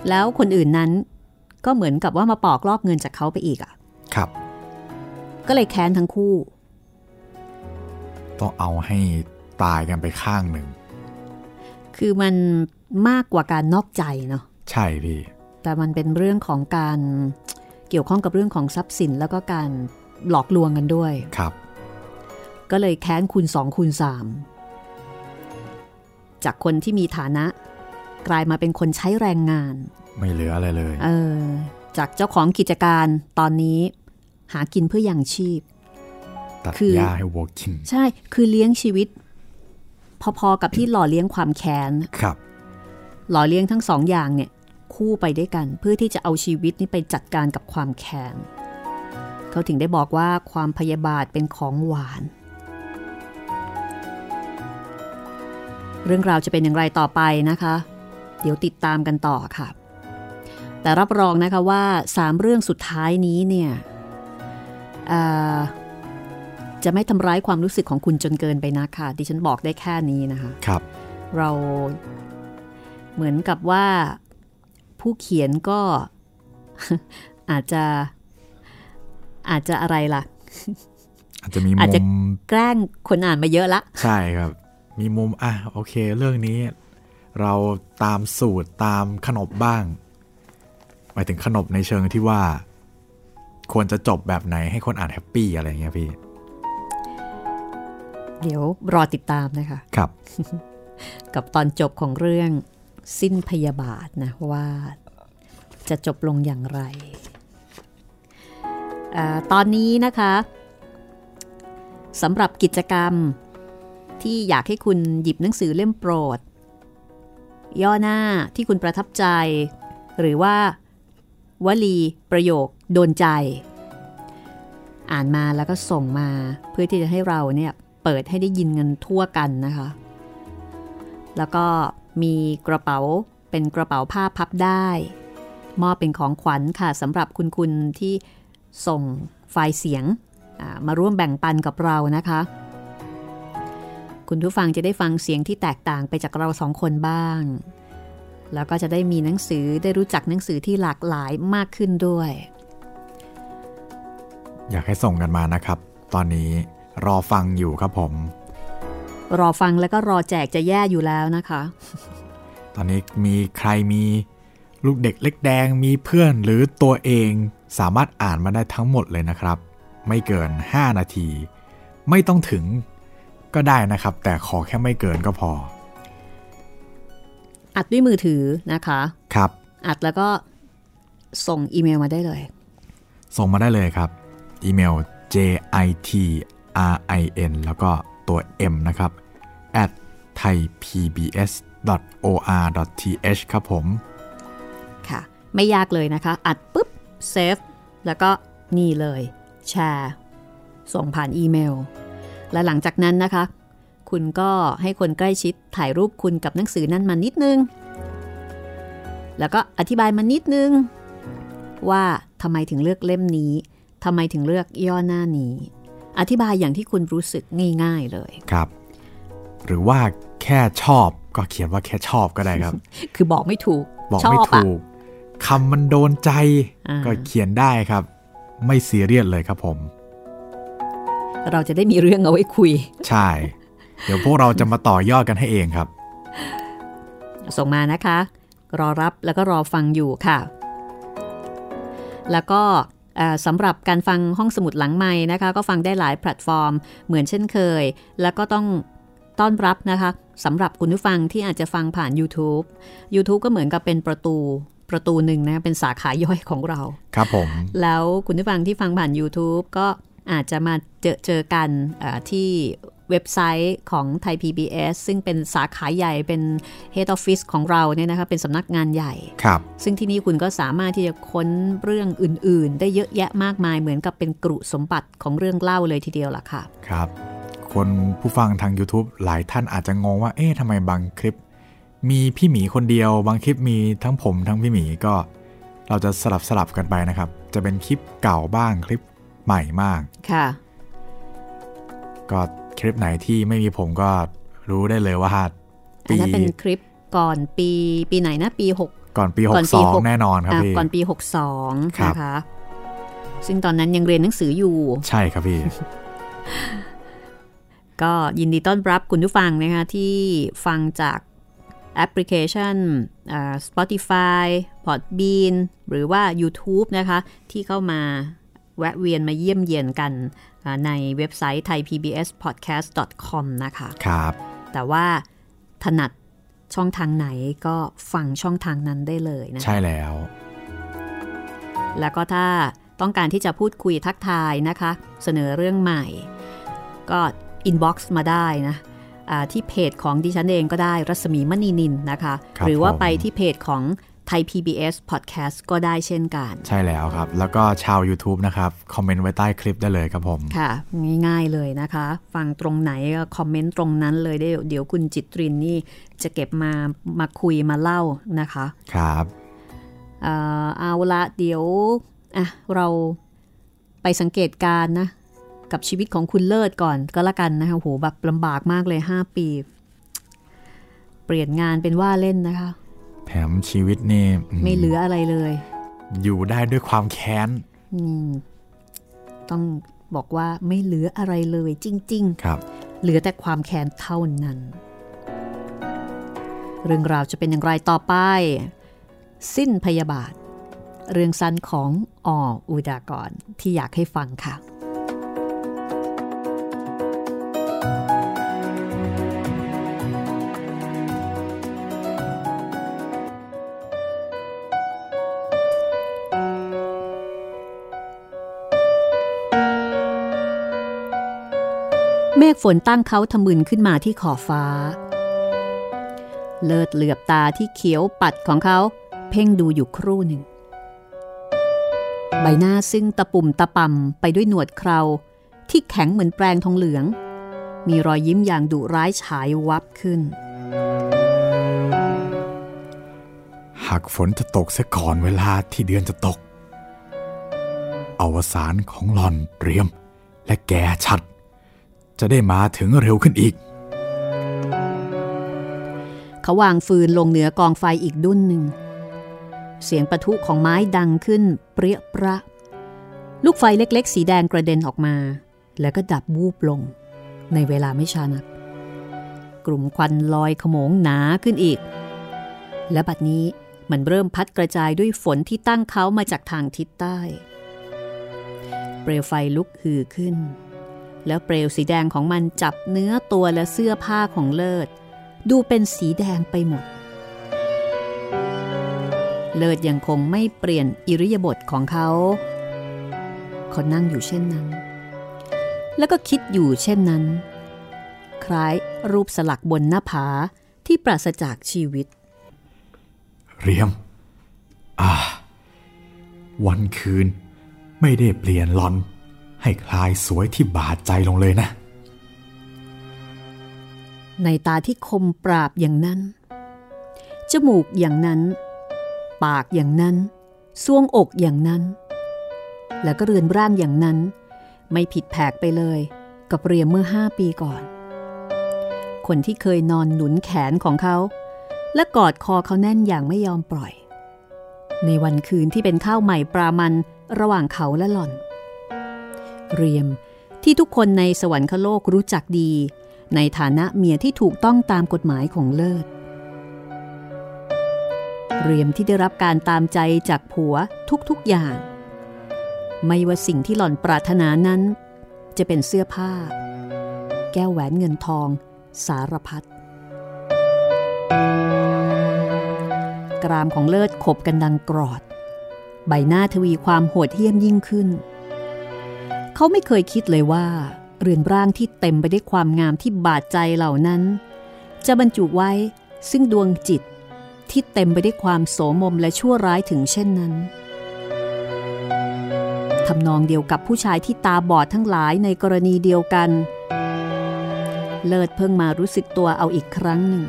แล้วคนอื่นนั้น ก็เหมือนกับว่ามาปอกลอกเงินจากเขาไปอีกอะ่ะ ครับ ก็เลยแค้นทั้งคู่ ต้องเอาให้ตายกันไปข้างหนึ่ง คือมันมากกว่าการนอกใจเนาะ ใช่พี่ แต่มันเป็นเรื่องของการเกี่ยวข้องกับเรื่องของทรัพย์สินแล้วก็การหลอกลวงกันด้วย ครับ ก็เลยแค้นคูณสองคูณสามจากคนที่มีฐานะ กลายมาเป็นคนใช้แรงงาน ไม่เหลืออะไรเลย เออ จากเจ้าของกิจการตอนนี้ หากินเพื่อยังชีพ ตัดคือหญ้าให้วัวกิน ใช่ คือเลี้ยงชีวิต พอๆกับที่หล่อเลี้ยงความแค้น ครับ หล่อเลี้ยงทั้งสองอย่างเนี่ย คู่ไปด้วยกัน เพื่อที่จะเอาชีวิตนี้ไปจัดการกับความแค้น เขาถึงได้บอกว่าความพยาบาทเป็นของหวานเรื่องราวจะเป็นอย่างไรต่อไปนะคะ เดี๋ยวติดตามกันต่อค่ะ แต่รับรองนะคะว่าสามเรื่องสุดท้ายนี้เนี่ยอ่าจะไม่ทำร้ายความรู้สึกของคุณจนเกินไปนะค่ะ ดิฉันบอกได้แค่นี้นะคะครับ เราเหมือนกับว่าผู้เขียนก็อาจจะอาจจะอะไรล่ะ อาจจะมีอาจมุจะมแกล้งคนอ่านมาเยอะละ ใช่ครับ มีมุมอะโอเค เรื่องนี้ เราตามสูตรตามขนบบ้างห มายถึงขนบในเชิงที่ว่า ควรจะจบแบบไหนให้คนอ่านแฮปปี้อะไรอย่างเงี้ยพี่ เดี๋ยวรอติดตามนะคะครับ กับตอนจบของเรื่องสิ้นพยาบาทนะว่าจะจบลงอย่างไรอาตอนนี้นะคะสำหรับกิจกรรมที่อยากให้คุณหยิบหนังสือเล่มโปรด ย่อหน้าที่คุณประทับใจ หรือว่า วลี ประโยค โดนใจ อ่านมาแล้วก็ส่งมาเพื่อที่จะให้เราเนี่ยเปิดให้ได้ยินกันทั่วกันนะคะ แล้วก็มีกระเป๋าเป็นกระเป๋าผ้าพับได้มอบเป็นของขวัญค่ะสำหรับคุณคุณที่ส่งไฟล์เสียงมาร่วมแบ่งปันกับเรานะคะ คุณผู้ฟังจะได้ฟังเสียงที่แตกต่างไปจากเราสองคนบ้าง แล้วก็จะได้มีหนังสือได้รู้จักหนังสือที่หลากหลายมากขึ้นด้วย อยากให้ส่งกันมานะครับ ตอนนี้รอฟังอยู่ครับผม รอฟังแล้วก็รอแจกจะแย่อยู่แล้วนะคะ ตอนนี้มีใครมีลูกเด็กเล็กแดงมีเพื่อนหรือตัวเองสามารถอ่านมาได้ทั้งหมดเลยนะครับ ไม่เกิน 5 นาที ไม่ต้องถึงก็ได้นะครับ แต่ขอแค่ไม่เกินก็พอ อัดด้วยมือถือนะคะ ครับ อัดแล้วก็ส่งอีเมลมาได้เลย ส่งมาได้เลยครับ อีเมล j i t r i n แล้วก็ตัว m นะครับ at thaipbs.or.th ครับผม ค่ะ ไม่ยากเลยนะคะ อัดปุ๊บ เซฟ แล้วก็นี่เลย แชร์ ส่งผ่านอีเมล และหลังจากนั้นนะคะ คุณก็ให้คนใกล้ชิดถ่ายรูปคุณกับหนังสือนั่นมานิดนึง แล้วก็อธิบายมานิดนึง ว่าทำไมถึงเลือกเล่มนี้ทำไมถึงเลือกย่อหน้านี้ อธิบายอย่างที่คุณรู้สึกง่าย ๆเลยครับ หรือว่าแค่ชอบก็เขียนว่าแค่ชอบก็ได้ครับ คือบอกไม่ถูก บอกชไม่อบอะถูกคำมันโดนใจอ่าก็เขียนได้ครับ ไม่ซีเรียสเลยครับผม เราจะได้มีเรื่องเอาไว้คุย ใช่ เดี๋ยวพวกเราจะมาต่อยอดกันให้เองครับ ส่งมานะคะ รอรับแล้วก็รอฟังอยู่ค่ะ แล้วก็เอ่อสำหรับการฟังห้องสมุดหลังไม้นะคะ ก็ฟังได้หลายแพลตฟอร์ม เหมือนเช่นเคย แล้วก็ต้องต้อนรับนะคะสำหรับคุณผู้ฟังที่อาจจะฟังผ่าน YouTube YouTube ก็เหมือนกับเป็นประตูประตูหนึ่งนะเป็นสาขาย่อยของเรา ครับผม แล้วคุณผู้ฟังที่ฟังผ่าน YouTube ก็อาจจะมาเจอเจอกันเอ่อที่ เว็บไซต์ของไทย PBS ซึ่งเป็นสาขาใหญ่เป็น Head Office ของเราเนี่ยนะคะเป็นสำนักงานใหญ่ ครับ ซึ่งที่นี่คุณก็สามารถที่จะค้นเรื่องอื่น ๆ ได้เยอะแยะมากมายเหมือนกับเป็นกรุสมบัติของเรื่องเล่าเลยทีเดียวล่ะค่ะ ครับ คนผู้ฟังทาง YouTube หลายท่านอาจจะงงว่า เอ๊ะทำไมบางคลิป มีพี่หมีคนเดียว บางคลิปมีทั้งผมทั้งพี่หมีก็ เราจะสลับสลับกันไปนะครับ จะเป็นคลิปเก่าบ้างคลิปใหม่มาก ค่ะ ก็ คลิปไหนที่ไม่มีผมก็รู้ได้เลยว่าอันปีนั้นเป็นคลิปก่อนปีปีไหนนะปี6ก่อนปีก่อนปีหก62แน่นอนครับอะพี่ก่อนปี62ครับนะคะซึ่งตอนนั้นยังเรียนหนังสืออยู่ ใช่ครับพี่ก็ยินดีต้อนรับคุณผู้ฟังนะคะที่ฟังจากแอปพลิเคชันอ่า Spotify Podbean หรือว่า YouTube นะคะ ที่เข้ามา แวะเวียนมาเยี่ยมเยียนกันอ่าในเว็บไซต์ thaipbspodcast.com นะคะครับ แต่ว่าถนัดช่องทางไหนก็ฟังช่องทางนั้นได้เลยนะ ใช่แล้ว แล้วก็ถ้าต้องการที่จะพูดคุยทักทายนะคะ เสนอเรื่องใหม่ ก็ inbox มาได้นะอ่าที่เพจของดิฉันเองก็ได้รัศมีมณีนินนะคะครับหรือว่าผมไปที่เพจของ ไทย PBS Podcast ก็ได้เช่นกัน ใช่แล้วครับ แล้วก็ชาว YouTube นะครับ คอมเมนต์ไว้ใต้คลิปได้เลยครับผม ค่ะ ง่ายๆเลยนะคะ ฟังตรงไหนก็คอมเมนต์ตรงนั้นเลยเดี๋ยวเดี๋ยวคุณจิตรินนี่จะเก็บมามาคุยมาเล่านะคะ ครับเอ่อเอาละเดี๋ยวอะเราไปสังเกตการณ์นะ กับชีวิตของคุณเลิศก่อนก็แล้วกันนะคะโหแบบลำบากมากเลย 5 ปี เปลี่ยนงานเป็นว่าเล่นนะคะ แถมชีวิตนี่อืมไม่เหลืออะไรเลย อยู่ได้ด้วยความแค้นอืมต้องบอกว่าไม่เหลืออะไรเลยจริงครับๆเหลือแต่ความแค้นเท่านั้น เรื่องราวจะเป็นอย่างไรต่อไป สิ้นพยาบาท เรื่องสั้นของออุดากรที่อยากให้ฟังค่ะ เมฆฝนตั้งเขาทะมึนขึ้นมาที่ขอบฟ้า เลิดเหลือบตาที่เขียวปัดของเขา เพ่งดูอยู่ครู่หนึ่ง ใบหน้าซึ่งตะปุ่มตะป่ำไปด้วยหนวดเครา ที่แข็งเหมือนแปลงทองเหลือง มีรอยยิ้มอย่างดุร้ายฉายวับขึ้น หากฝนจะตกเสียก่อนเวลาที่เดือนจะตก อวสานของหลอนเตรียมและแกชัด จะได้มาถึงเร็วขึ้นอีก เขาวางฟืนลงเหนือกองไฟอีกดุ้นหนึ่ง เสียงประทุของไม้ดังขึ้นเปรี้ยประลูกไฟเล็ก ๆ สีแดงกระเด็นออกมา แล้วก็ดับวูบลง ในเวลาไม่ช้านัก กลุ่มควันลอยขโมงหนาขึ้นอีก และบัดนี้มันเริ่มพัดกระจายด้วยฝนที่ตั้งเขามาจากทางทิศใต้ เปลวไฟลุกหือขึ้น แล้วเปลวสีแดงของมันจับเนื้อตัวและเสื้อผ้าของเลิศ ดูเป็นสีแดงไปหมด เลิศยังคงไม่เปลี่ยนอิริยาบถของเขาเขานั่งอยู่เช่นนั้น แล้วก็คิดอยู่เช่นนั้น คล้ายรูปสลักบนหน้าผาที่ปราศจากชีวิต เรียม อ่า วันคืนไม่ได้เปลี่ยนหลอน ให้คลายสวยที่บาดใจลงเลยนะ ในตาที่คมปราบอย่างนั้น จมูกอย่างนั้น ปากอย่างนั้นซวงอกอย่างนั้น แล้วก็เรือนร่างอย่างนั้น ไม่ผิดแผกไปเลย กับเรียมเมื่อห้าปีก่อน คนที่เคยนอนหนุนแขนของเขา และกอดคอเขาแน่นอย่างไม่ยอมปล่อย ในวันคืนที่เป็นข้าวใหม่ปลามันระหว่างเขาและหล่อน เรียม ที่ทุกคนในสวรรคโลกรู้จักดี ในฐานะเมียที่ถูกต้องตามกฎหมายของเลิศ เรียมที่ได้รับการตามใจจากผัวทุกๆอย่าง ไม่ว่าสิ่งที่หล่อนปรารถนานั้น จะเป็นเสื้อผ้า แก้วแหวนเงินทอง สารพัดกรามของเลิศขบกันดังกรอด ใบหน้าทวีความโหดเหี้ยมยิ่งขึ้น เขาไม่เคยคิดเลยว่า เรือนร่างที่เต็มไปด้วยความงามที่บาดใจเหล่านั้น จะบรรจุไว้ซึ่งดวงจิตที่เต็มไปด้วยความโสมมและชั่วร้ายถึงเช่นนั้นทำนองเดียวกับผู้ชายที่ตาบอดทั้งหลายในกรณีเดียวกัน เลิศเพิ่งมารู้สึกตัวเอาอีกครั้งหนึ่ง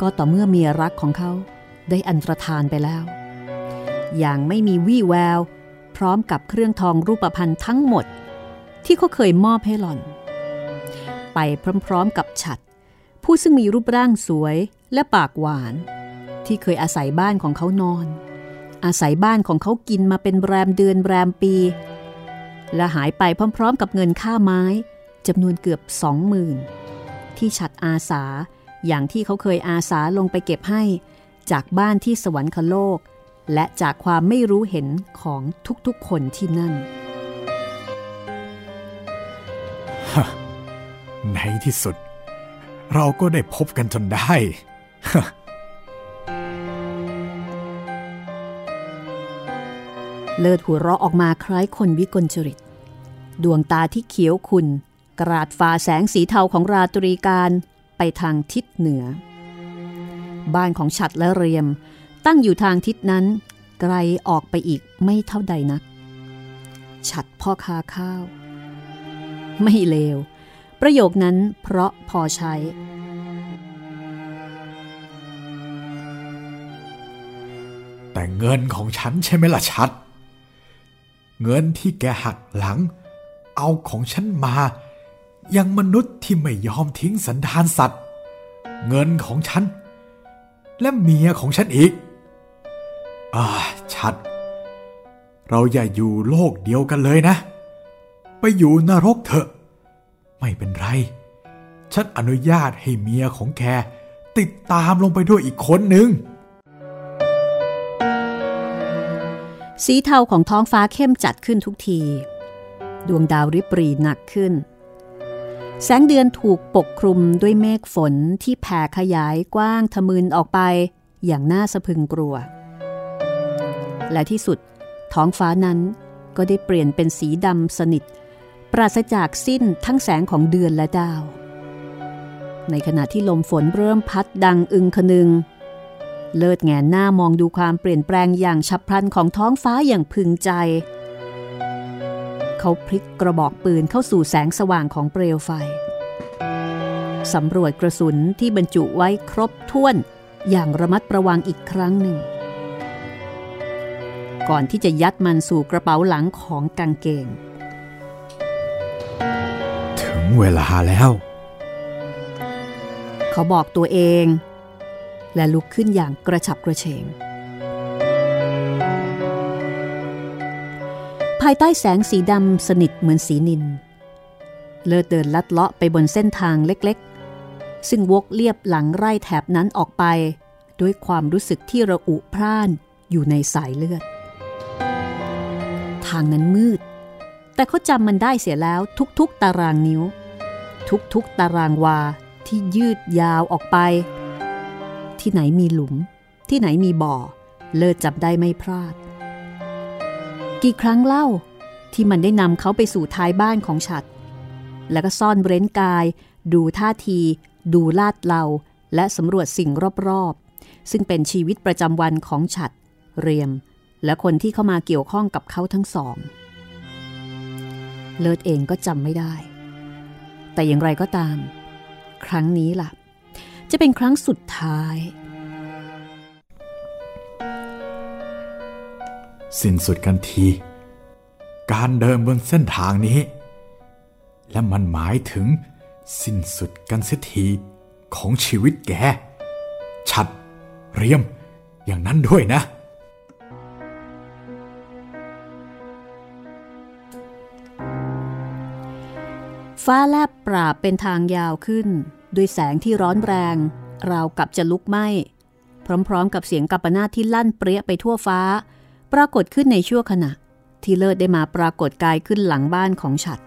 ก็ต่อเมื่อเมียรักของเขาได้อันตรธานไปแล้ว อย่างไม่มีวี่แวว พร้อมกับเครื่องทองรูปพรรณทั้งหมด ที่เขาเคยมอบให้หล่อน ไปพร้อมๆกับฉัด ผู้ซึ่งมีรูปร่างสวยและปากหวาน ที่เคยอาศัยบ้านของเขานอน อาศัยบ้านของเขากินมาเป็นแรมเดือนแรมปี และหายไปพร้อมๆ กับเงินค่าไม้จำนวนเกือบสองหมื่นที่ฉัดอาสาอย่างที่เขาเคยอาสาลงไปเก็บให้ จากบ้านที่สวรรคโลก และจากความไม่รู้เห็นของทุกๆคนที่นั่น ในที่สุด เราก็ได้พบกันจนได้ เลิศหัวเราะออกมาคล้ายคนวิกลจริต ดวงตาที่เขียวขุนกราดฝ่าแสงสีเทาของราตรีการไปทางทิศเหนือ บ้านของฉัดและเรียม ตั้งอยู่ทางทิศนั้นไกลออกไปอีกไม่เท่าใดนัก ฉัดพ่อค้าข้าว ไม่เลว ประโยคนั้นเพราะพอใช้ แต่เงินของฉันใช่ไหมล่ะชัด เงินที่แกหักหลัง เอาของฉันมา ยังมนุษย์ที่ไม่ยอมทิ้งสันดานสัตว์ เงินของฉัน และเมียของฉันอีก อ่าชัด เราอย่าอยู่โลกเดียวกันเลยนะ ไปอยู่นรกเถอะ ไม่เป็นไร ฉันอนุญาตให้เมียของแกติดตามลงไปด้วยอีกคนหนึ่งสีเทาของท้องฟ้าเข้มจัดขึ้นทุกที ดวงดาวริบหรีหนักขึ้น แสงเดือนถูกปกคลุมด้วยเมฆฝนที่แผ่ขยายกว้างทะมึนออกไปอย่างน่าสะพึงกลัว และที่สุด ท้องฟ้านั้นก็ได้เปลี่ยนเป็นสีดำสนิท ปราศจากสิ้นทั้งแสงของเดือนและดาว ในขณะที่ลมฝนเริ่มพัดดังอึงคนึง เลิศแงนหน้ามองดูความเปลี่ยนแปลงอย่างฉับพลันของท้องฟ้าอย่างพึงใจ เขาพลิกกระบอกปืนเข้าสู่แสงสว่างของเปลวไฟสำรวจกระสุนที่บรรจุไว้ครบถ้วนอย่างระมัดระวังอีกครั้งหนึ่ง ก่อนที่จะยัดมันสู่กระเป๋าหลังของกางเกงงเวลาแล้ว เขาบอกตัวเอง และลุกขึ้นอย่างกระฉับกระเฉง ภายใต้แสงสีดำสนิทเหมือนสีนิน เลิศเดินลัดเลาะไปบนเส้นทางเล็กๆ ซึ่งวกเลียบหลังไร่แถบนั้นออกไป ด้วยความรู้สึกที่ระอุพร่านอยู่ในสายเลือด ทางนั้นมืด แต่เขาจำมันได้เสียแล้วทุกๆตารางนิ้ว ทุกๆตารางวาที่ยืดยาวออกไป ที่ไหนมีหลุม ที่ไหนมีบ่อ เลิศจับได้ไม่พลาด กี่ครั้งเล่าที่มันได้นำเขาไปสู่ท้ายบ้านของฉัด แล้วก็ซ่อนเร้นกาย ดูท่าที ดูลาดเลาและสำรวจสิ่งรอบๆ ซึ่งเป็นชีวิตประจำวันของฉัด เรียม และคนที่เข้ามาเกี่ยวข้องกับเขาทั้งสอง เลิศเองก็จำไม่ได้ แต่อย่างไรก็ตาม ครั้งนี้ล่ะ จะเป็นครั้งสุดท้าย สิ้นสุดกันที การเดินบนเส้นทางนี้ และมันหมายถึง สิ้นสุดกันเสียทีของชีวิตแก ชัด เรียม อย่างนั้นด้วยนะ ฟ้าแลบปราบเป็นทางยาวขึ้น ด้วยแสงที่ร้อนแรง ราวกับจะลุกไหม้ พร้อมๆ กับเสียงกัปนาทที่ลั่นเปรี้ยไปทั่วฟ้า ปรากฏขึ้นในชั่วขณะ ที่เลิศได้มาปรากฏกายขึ้นหลังบ้านของฉัด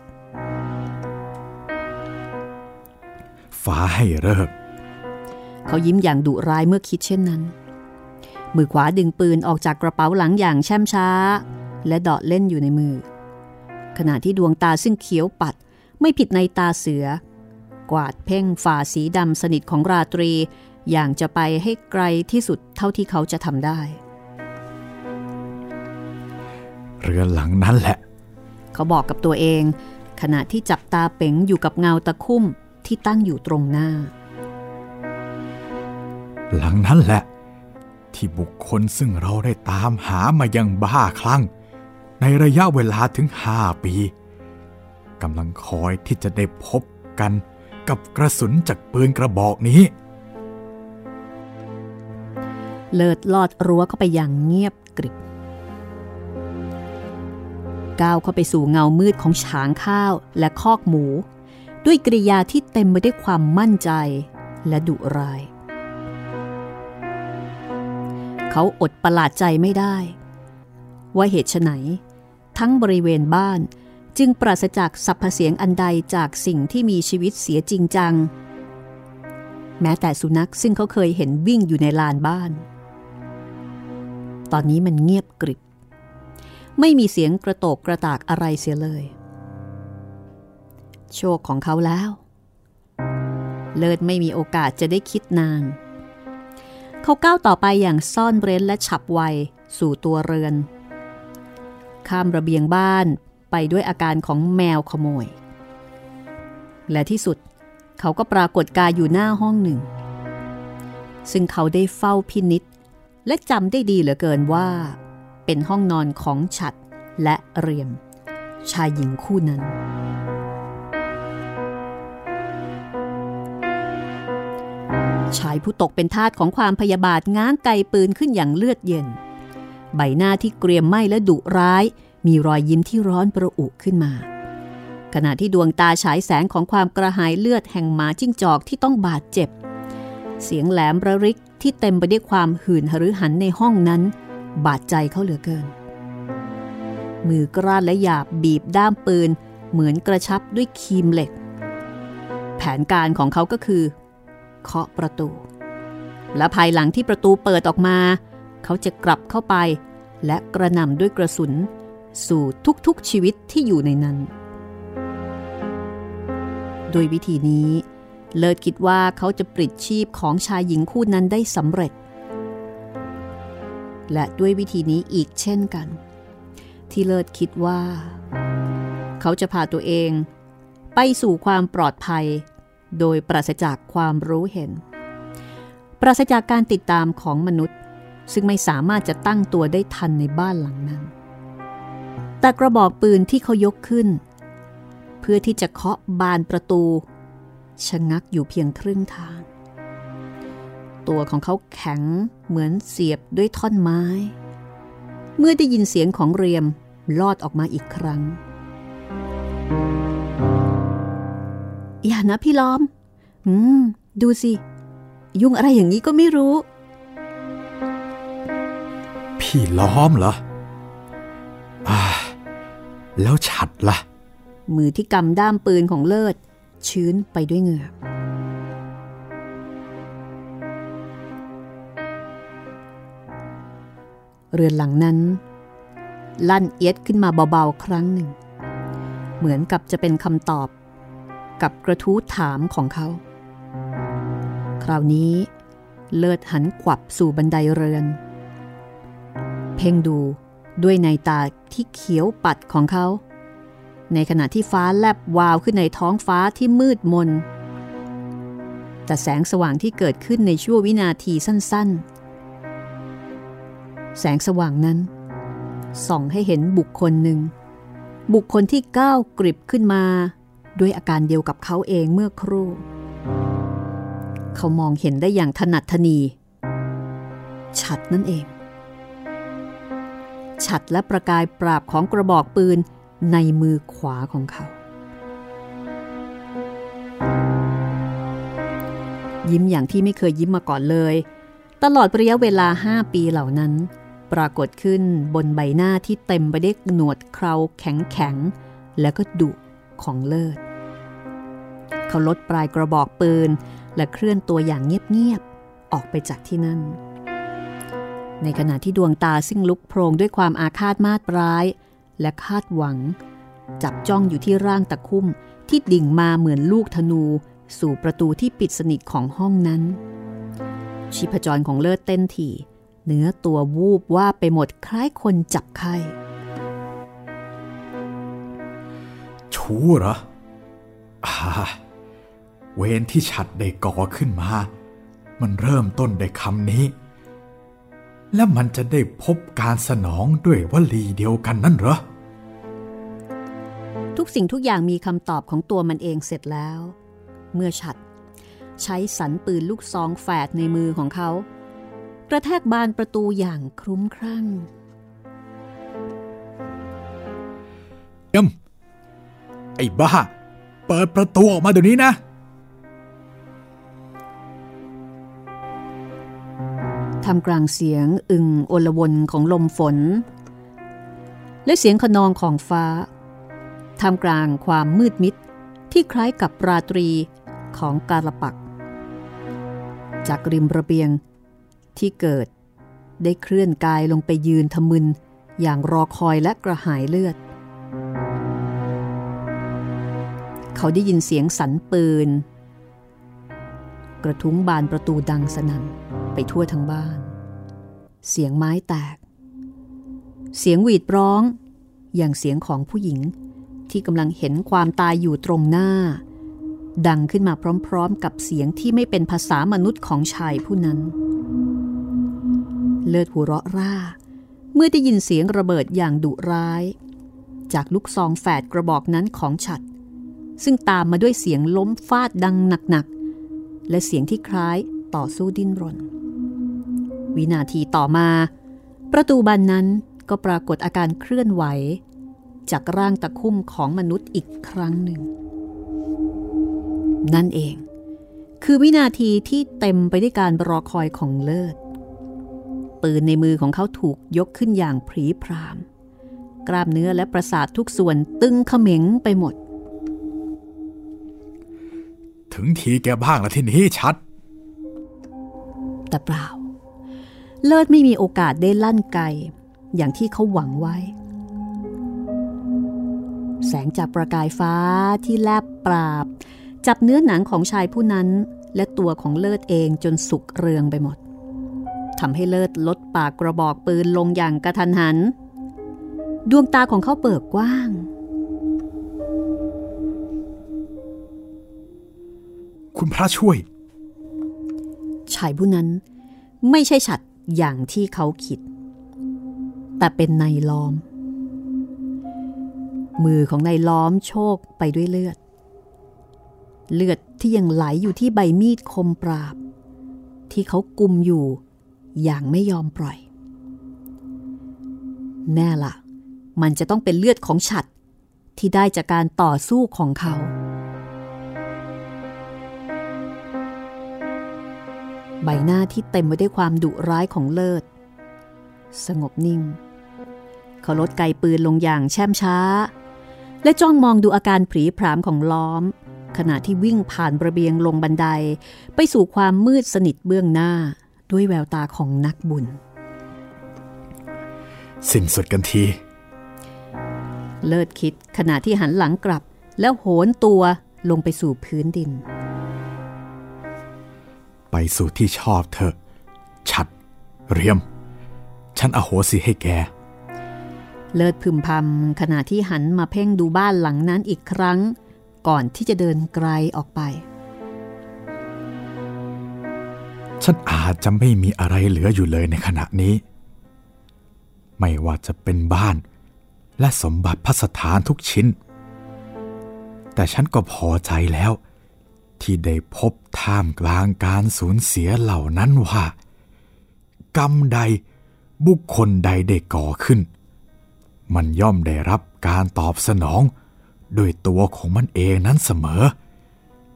ฟ้าให้เลิกเขายิ้มอย่างดุร้ายเมื่อคิดเช่นนั้น มือขวาดึงปืนออกจากกระเป๋าหลังอย่างแช่มช้า และเดาะเล่นอยู่ในมือ ขณะที่ดวงตาซึ่งเขียวปัด ไม่ผิดในตาเสือ กวาดเพ่งฝ่าสีดำสนิทของราตรี อย่างจะไปให้ไกลที่สุดเท่าที่เขาจะทำได้ เรือนหลังนั้นแหละ เขาบอกกับตัวเอง ขณะที่จับตาเป๋งอยู่กับเงาตะคุ่มที่ตั้งอยู่ตรงหน้า หลังนั้นแหละ ที่บุคคลซึ่งเราได้ตามหามายังบ้าคลั่ง ในระยะเวลาถึงห้าปี กำลังคอยที่จะได้พบกันกับกระสุนจากปืนกระบอกนี้ เลิดลอดรั้วเข้าไปอย่างเงียบกริบ ก้าวเข้าไปสู่เงามืดของฉางข้าวและคอกหมู ด้วยกริยาที่เต็มไปด้วยความมั่นใจและดุร้าย เขาอดประหลาดใจไม่ได้ ว่าเหตุไฉนทั้งบริเวณบ้าน จึงปราศจากสัพเสียงอันใดจากสิ่งที่มีชีวิตเสียจริงจัง แม้แต่สุนัขซึ่งเขาเคยเห็นวิ่งอยู่ในลานบ้าน ตอนนี้มันเงียบกริบ ไม่มีเสียงกระโตกกระตากอะไรเสียเลย โชคของเขาแล้ว เลิศไม่มีโอกาสจะได้คิดนาน เขาก้าวต่อไปอย่างซ่อนเร้นและฉับไวสู่ตัวเรือนข้ามระเบียงบ้าน ไปด้วยอาการของแมวขโมย และที่สุดเขาก็ปรากฏกายอยู่หน้าห้องหนึ่ง ซึ่งเขาได้เฝ้าพินิษและจำได้ดีเหลือเกินว่า เป็นห้องนอนของฉัดและเรียม ชายหญิงคู่นั้น ชายผู้ตกเป็นทาสของความพยาบาทง้างไกปืนขึ้นอย่างเลือดเย็น ใบหน้าที่เกรียมไหมและดุร้าย มีรอยยิ้มที่ร้อนประอุขึ้นมา ขณะที่ดวงตาฉายแสงของความกระหายเลือดแห่งหมาจิ้งจอกที่ต้องบาดเจ็บ เสียงแหลมระริกที่เต็มไปด้วยความหื่นหรือหันในห้องนั้น บาดใจเขาเหลือเกิน มือกร้านและหยาบบีบด้ามปืน เหมือนกระชับด้วยคีมเหล็ก แผนการของเขาก็คือ เคาะประตู และภายหลังที่ประตูเปิดออกมา เขาจะกลับเข้าไปและกระหน่ำด้วยกระสุน สู่ทุกๆชีวิตที่อยู่ในนั้น โดยวิธีนี้ เลิศคิดว่าเขาจะปลิดชีพของชายหญิงคู่นั้นได้สำเร็จ และด้วยวิธีนี้อีกเช่นกัน ที่เลิศคิดว่า เขาจะพาตัวเองไปสู่ความปลอดภัย โดยปราศจากความรู้เห็น ปราศจากการติดตามของมนุษย์ ซึ่งไม่สามารถจะตั้งตัวได้ทันในบ้านหลังนั้น แต่กระบอกปืนที่เขายกขึ้น เพื่อที่จะเคาะบานประตู ชะงักอยู่เพียงครึ่งทาง ตัวของเขาแข็งเหมือนเสียบด้วยท่อนไม้ เมื่อได้ยินเสียงของเรียมลอดออกมาอีกครั้ง อย่านะพี่ล้อม อืม ดูสิ ยุ่งอะไรอย่างนี้ก็ไม่รู้ พี่ล้อมเหรอ แล้วฉัดละ่ะ มือที่กำด้ามปืนของเลิศ ชื้นไปด้วยเหงื่อ เรือนหลังนั้น ลั่นเอียดขึ้นมาเบาๆ ครั้งหนึ่ง เหมือนกับจะเป็นคำตอบ กับกระทู้ถามของเขา คราวนี้เลิศหันขวับสู่บันไดเรือน เพ่งดู ด้วยในตาที่เขียวปัดของเขา ในขณะที่ฟ้าแลบวาวขึ้นในท้องฟ้าที่มืดมน แต่แสงสว่างที่เกิดขึ้นในชั่ววินาทีสั้น ๆ แสงสว่างนั้น ส่องให้เห็นบุคคลหนึ่ง บุคคลที่ก้าวกริบขึ้นมาด้วยอาการเดียวกับเขาเองเมื่อครู่ เขามองเห็นได้อย่างถนัดทนีชัดนั่นเอง ฉัดและประกายปราบของกระบอกปืนในมือขวาของเขา ยิ้มอย่างที่ไม่เคยยิ้มมาก่อนเลย ตลอดระยะเวลาห้าปีเหล่านั้น ปรากฏขึ้นบนใบหน้าที่เต็มไปด้วยหนวดเคราแข็งแข็งและก็ดุของเลิศ เขาลดปลายกระบอกปืนและเคลื่อนตัวอย่างเงียบๆออกไปจากที่นั่น ในขณะที่ดวงตาซึ่งลุกโพรงด้วยความอาฆาตมาตร้าย และคาดหวัง จับจ้องอยู่ที่ร่างตะคุ่มที่ดิ่งมาเหมือนลูกธนู สู่ประตูที่ปิดสนิทของห้องนั้น ชีพจรของเลิศเต้นถี่ เนื้อตัววูบว่าไปหมดคล้ายคนจับไข้ชู้เหรออ่าเวรที่ฉัดได้ก่อขึ้นมา มันเริ่มต้นด้วยคำนี้ และมันจะได้พบการสนองด้วยวลีเดียวกันนั่นเหรอ ทุกสิ่งทุกอย่างมีคำตอบของตัวมันเองเสร็จแล้ว เมื่อฉัด ใช้สันปืนลูกซองแฝดในมือของเขา กระแทกบานประตูอย่างคลุ้มครั่งเอ็มไอ้บ้า เปิดประตูออกมาเดี๋ยวนี้นะ ทำกลางเสียงอึงโอลวนของลมฝน และเสียงขนองของฟ้าทำกลางความมืดมิดที่คล้ายกับราตรีของกาลปัก จากริมระเบียงที่เกิดได้เคลื่อนกายลงไปยืนทมึนอย่างรอคอยและกระหายเลือด เขาได้ยินเสียงสันปืน ระทุ้งบานประตูดังสนั่นไปทั่วทั้งบ้าน เสียงไม้แตก เสียงหวีดร้อง อย่างเสียงของผู้หญิงที่กำลังเห็นความตายอยู่ตรงหน้า ดังขึ้นมาพร้อมๆ กับเสียงที่ไม่เป็นภาษามนุษย์ของชายผู้นั้น เลิศหัวเราะร่า เมื่อได้ยินเสียงระเบิดอย่างดุร้าย จากลูกซองแฝดกระบอกนั้นของฉัด ซึ่งตามมาด้วยเสียงล้มฟาดดังหนัก และเสียงที่คล้ายต่อสู้ดิ้นรน วินาทีต่อมา ประตูบานนั้นก็ปรากฏอาการเคลื่อนไหว จากร่างตะคุ่มของมนุษย์อีกครั้งหนึ่ง นั่นเอง คือวินาทีที่เต็มไปด้วยการรอคอยของเลิศ ปืนในมือของเขาถูกยกขึ้นอย่างผีพราม กล้ามเนื้อและประสาททุกส่วนตึงเขม็งไปหมด ถึงทีแกบ้างละที่นี้ชัด แต่เปล่า เลิศไม่มีโอกาสได้ลั่นไกอย่างที่เขาหวังไว้ แสงจากประกายฟ้าที่แลบปราบ จับเนื้อหนังของชายผู้นั้น และตัวของเลิศเองจนสุกเรืองไปหมดทำให้เลิศลดปากกระบอกปืนลงอย่างกระทันหัน ดวงตาของเขาเปิดกว้าง คุณพระช่วย ชายผู้นั้นไม่ใช่ฉัดอย่างที่เขาคิด แต่เป็นนายล้อม มือของนายล้อมโชกไปด้วยเลือด เลือดที่ยังไหลอยู่ที่ใบมีดคมปราบ ที่เขากุมอยู่อย่างไม่ยอมปล่อย แน่ละ่ะ มันจะต้องเป็นเลือดของฉัดที่ได้จากการต่อสู้ของเขา ใบหน้าที่เต็มไปด้วยความดุร้ายของเลิศ สงบนิ่ง เขาลดไกปืนลงอย่างแช่มช้า และจ้องมองดูอาการผีผามของล้อม ขณะที่วิ่งผ่านระเบียงลงบันไดไปสู่ความมืดสนิทเบื้องหน้าด้วยแววตาของนักบุญ สิ้นสุดกันที เลิศคิดขณะที่หันหลังกลับแล้วโหนตัวลงไปสู่พื้นดิน ไปสู่ที่ชอบเถอะชัด เรียม ฉันอโหสิให้แก เลิศพึมพำขณะที่หันมาเพ่งดูบ้านหลังนั้นอีกครั้ง ก่อนที่จะเดินไกลออกไป ฉันอาจจะไม่มีอะไรเหลืออยู่เลยในขณะนี้ ไม่ว่าจะเป็นบ้าน และสมบัติพัสถานทุกชิ้น แต่ฉันก็พอใจแล้ว ที่ได้พบท่ามกลางการสูญเสียเหล่านั้นว่า กรรมใดบุคคลใดได้ก่อขึ้น มันย่อมได้รับการตอบสนองโดยตัวของมันเองนั้นเสมอ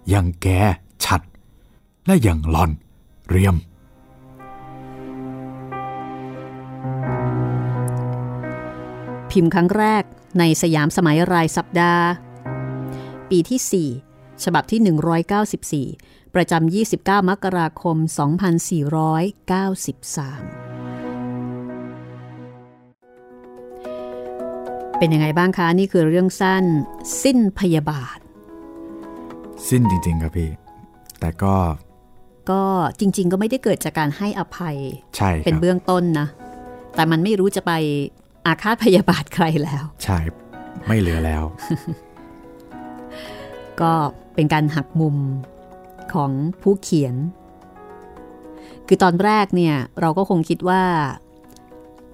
อย่างแกชัด และอย่างหลอน เรียม พิมพ์ครั้งแรกในสยามสมัยรายสัปดาห์ ปีที่ 4 ฉบับที่ 194 ประจำ 29 มกราคม 2493 เป็นยังไงบ้างคะ นี่คือเรื่องสั้น สิ้นพยาบาท สิ้นจริง ๆ ครับพี่ แต่ก็ ก็จริง ๆ ก็ไม่ได้เกิดจากการให้อภัย ใช่ครับเป็นเบื้องต้นนะ แต่มันไม่รู้จะไปอาฆาตพยาบาทใครแล้ว ใช่ ไม่เหลือแล้วก็ เป็นการหักมุมของผู้เขียน คือตอนแรกเนี่ยเราก็คงคิดว่า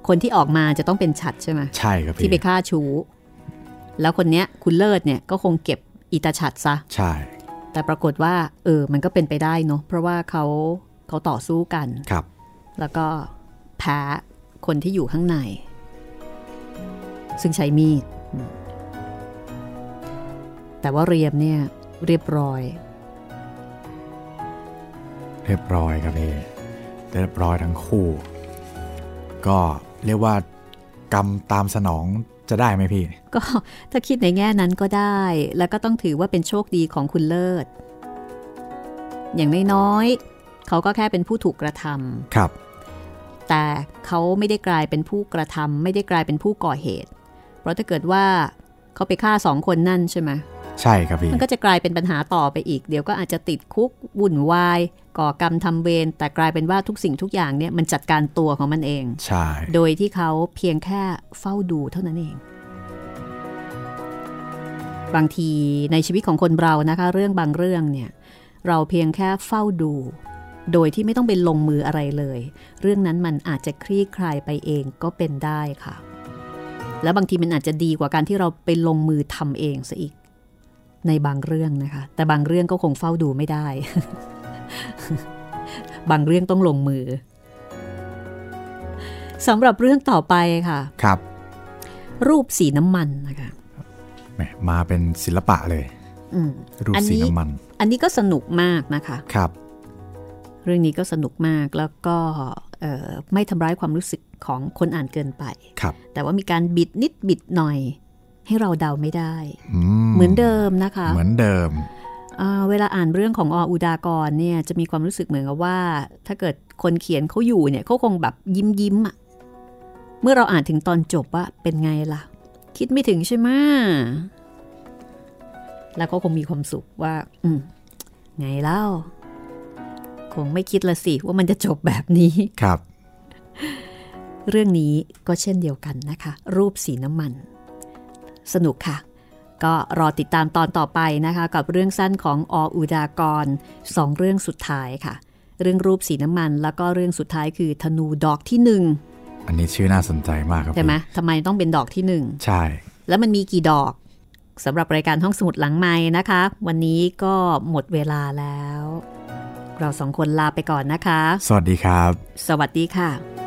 คนที่ออกมาจะต้องเป็นฉัดใช่ไหมใช่ครับพี่ที่ไปฆ่าชู้แล้วคนเนี้ยคุณเลิศเนี่ยก็คงเก็บอิตาฉัดซะ ใช่ แต่ปรากฏว่า เออ มันก็เป็นไปได้เนาะเพราะว่าเขาเขาต่อสู้กันครับ แล้วก็แพ้คนที่อยู่ข้างใน ซึ่งใช้มีดอืมแต่ว่าเรียมเนี่ย เรียบร้อย เรียบร้อยครับพี่เรียบร้อยทั้งคู่ ก็เรียกว่ากรรมตามสนองจะได้ไหมพี่ ก็ถ้าคิดในแง่นั้นก็ได้ แล้วก็ต้องถือว่าเป็นโชคดีของคุณเลิศ อย่างน้อยๆเขาก็แค่เป็นผู้ถูกกระทำครับ แต่เขาไม่ได้กลายเป็นผู้กระทำไม่ได้กลายเป็นผู้ก่อเหตุ เพราะถ้าเกิดว่าเขาไปฆ่าสองคนนั่นใช่ไหม ใช่ครับพี่ มันก็จะกลายเป็นปัญหาต่อไปอีก เดี๋ยวก็อาจจะติดคุกวุ่นวายก่อกรรมทำเวรแต่กลายเป็นว่าทุกสิ่งทุกอย่างเนี่ยมันจัดการตัวของมันเอง ใช่ โดยที่เขาเพียงแค่เฝ้าดูเท่านั้นเอง บางทีในชีวิตของคนเรานะคะ เรื่องบางเรื่องเนี่ยเราเพียงแค่เฝ้าดู โดยที่ไม่ต้องไปลงมืออะไรเลย เรื่องนั้นมันอาจจะคลี่คลายไปเองก็เป็นได้ค่ะ แล้วบางทีมันอาจจะดีกว่าการที่เราไปลงมือทำเองซะอีก ในบางเรื่องนะคะ แต่บางเรื่องก็คงเฝ้าดูไม่ได้ บางเรื่องต้องลงมือสำหรับเรื่องต่อไปค่ะ ครับ รูปสีน้ำมันนะคะแหมมาเป็นศิลปะเลยอืมรูปอันสีนี้น้ำมัน อันนี้ก็สนุกมากนะคะ ครับ เรื่องนี้ก็สนุกมากแล้วก็เอ่อไม่ทำร้ายความรู้สึกของคนอ่านเกินไป ครับ แต่ว่ามีการบิดนิดบิดหน่อย ให้เราเดาไม่ได้อืเหมือนเดิมนะคะ เหมือนเดิมอ่าเวลาอ่านเรื่องของออุดากรเนี่ยจะมีความรู้สึกเหมือนกับว่า ถ้าเกิดคนเขียนเขาอยู่เนี่ยเขาคงแบบยิ้มยิ้มๆอะเมื่อเราอ่านถึงตอนจบว่าเป็นไงล่ะ คิดไม่ถึงใช่ไหมแล้วก็คงมีความสุขว่า อืมไงเล่า คงไม่คิดละสิว่ามันจะจบแบบนี้ครับ เรื่องนี้ก็เช่นเดียวกันนะคะ รูปสีน้ำมัน สนุกค่ะ ก็รอติดตามตอนต่อไปนะคะ กับเรื่องสั้นของออุดากรสองเรื่องสุดท้ายค่ะ เรื่องรูปสีน้ำมัน แล้วก็เรื่องสุดท้ายคือธนูดอกที่หนึ่งอันนี้ชื่อน่าสนใจมากครับใช่ไหมทำไมต้องเป็นดอกที่หนึ่งใช่ แล้วมันมีกี่ดอกสำหรับรายการห้องสมุดหลังไม้นะคะ วันนี้ก็หมดเวลาแล้ว เราสองคนลาไปก่อนนะคะ สวัสดีครับ สวัสดีค่ะ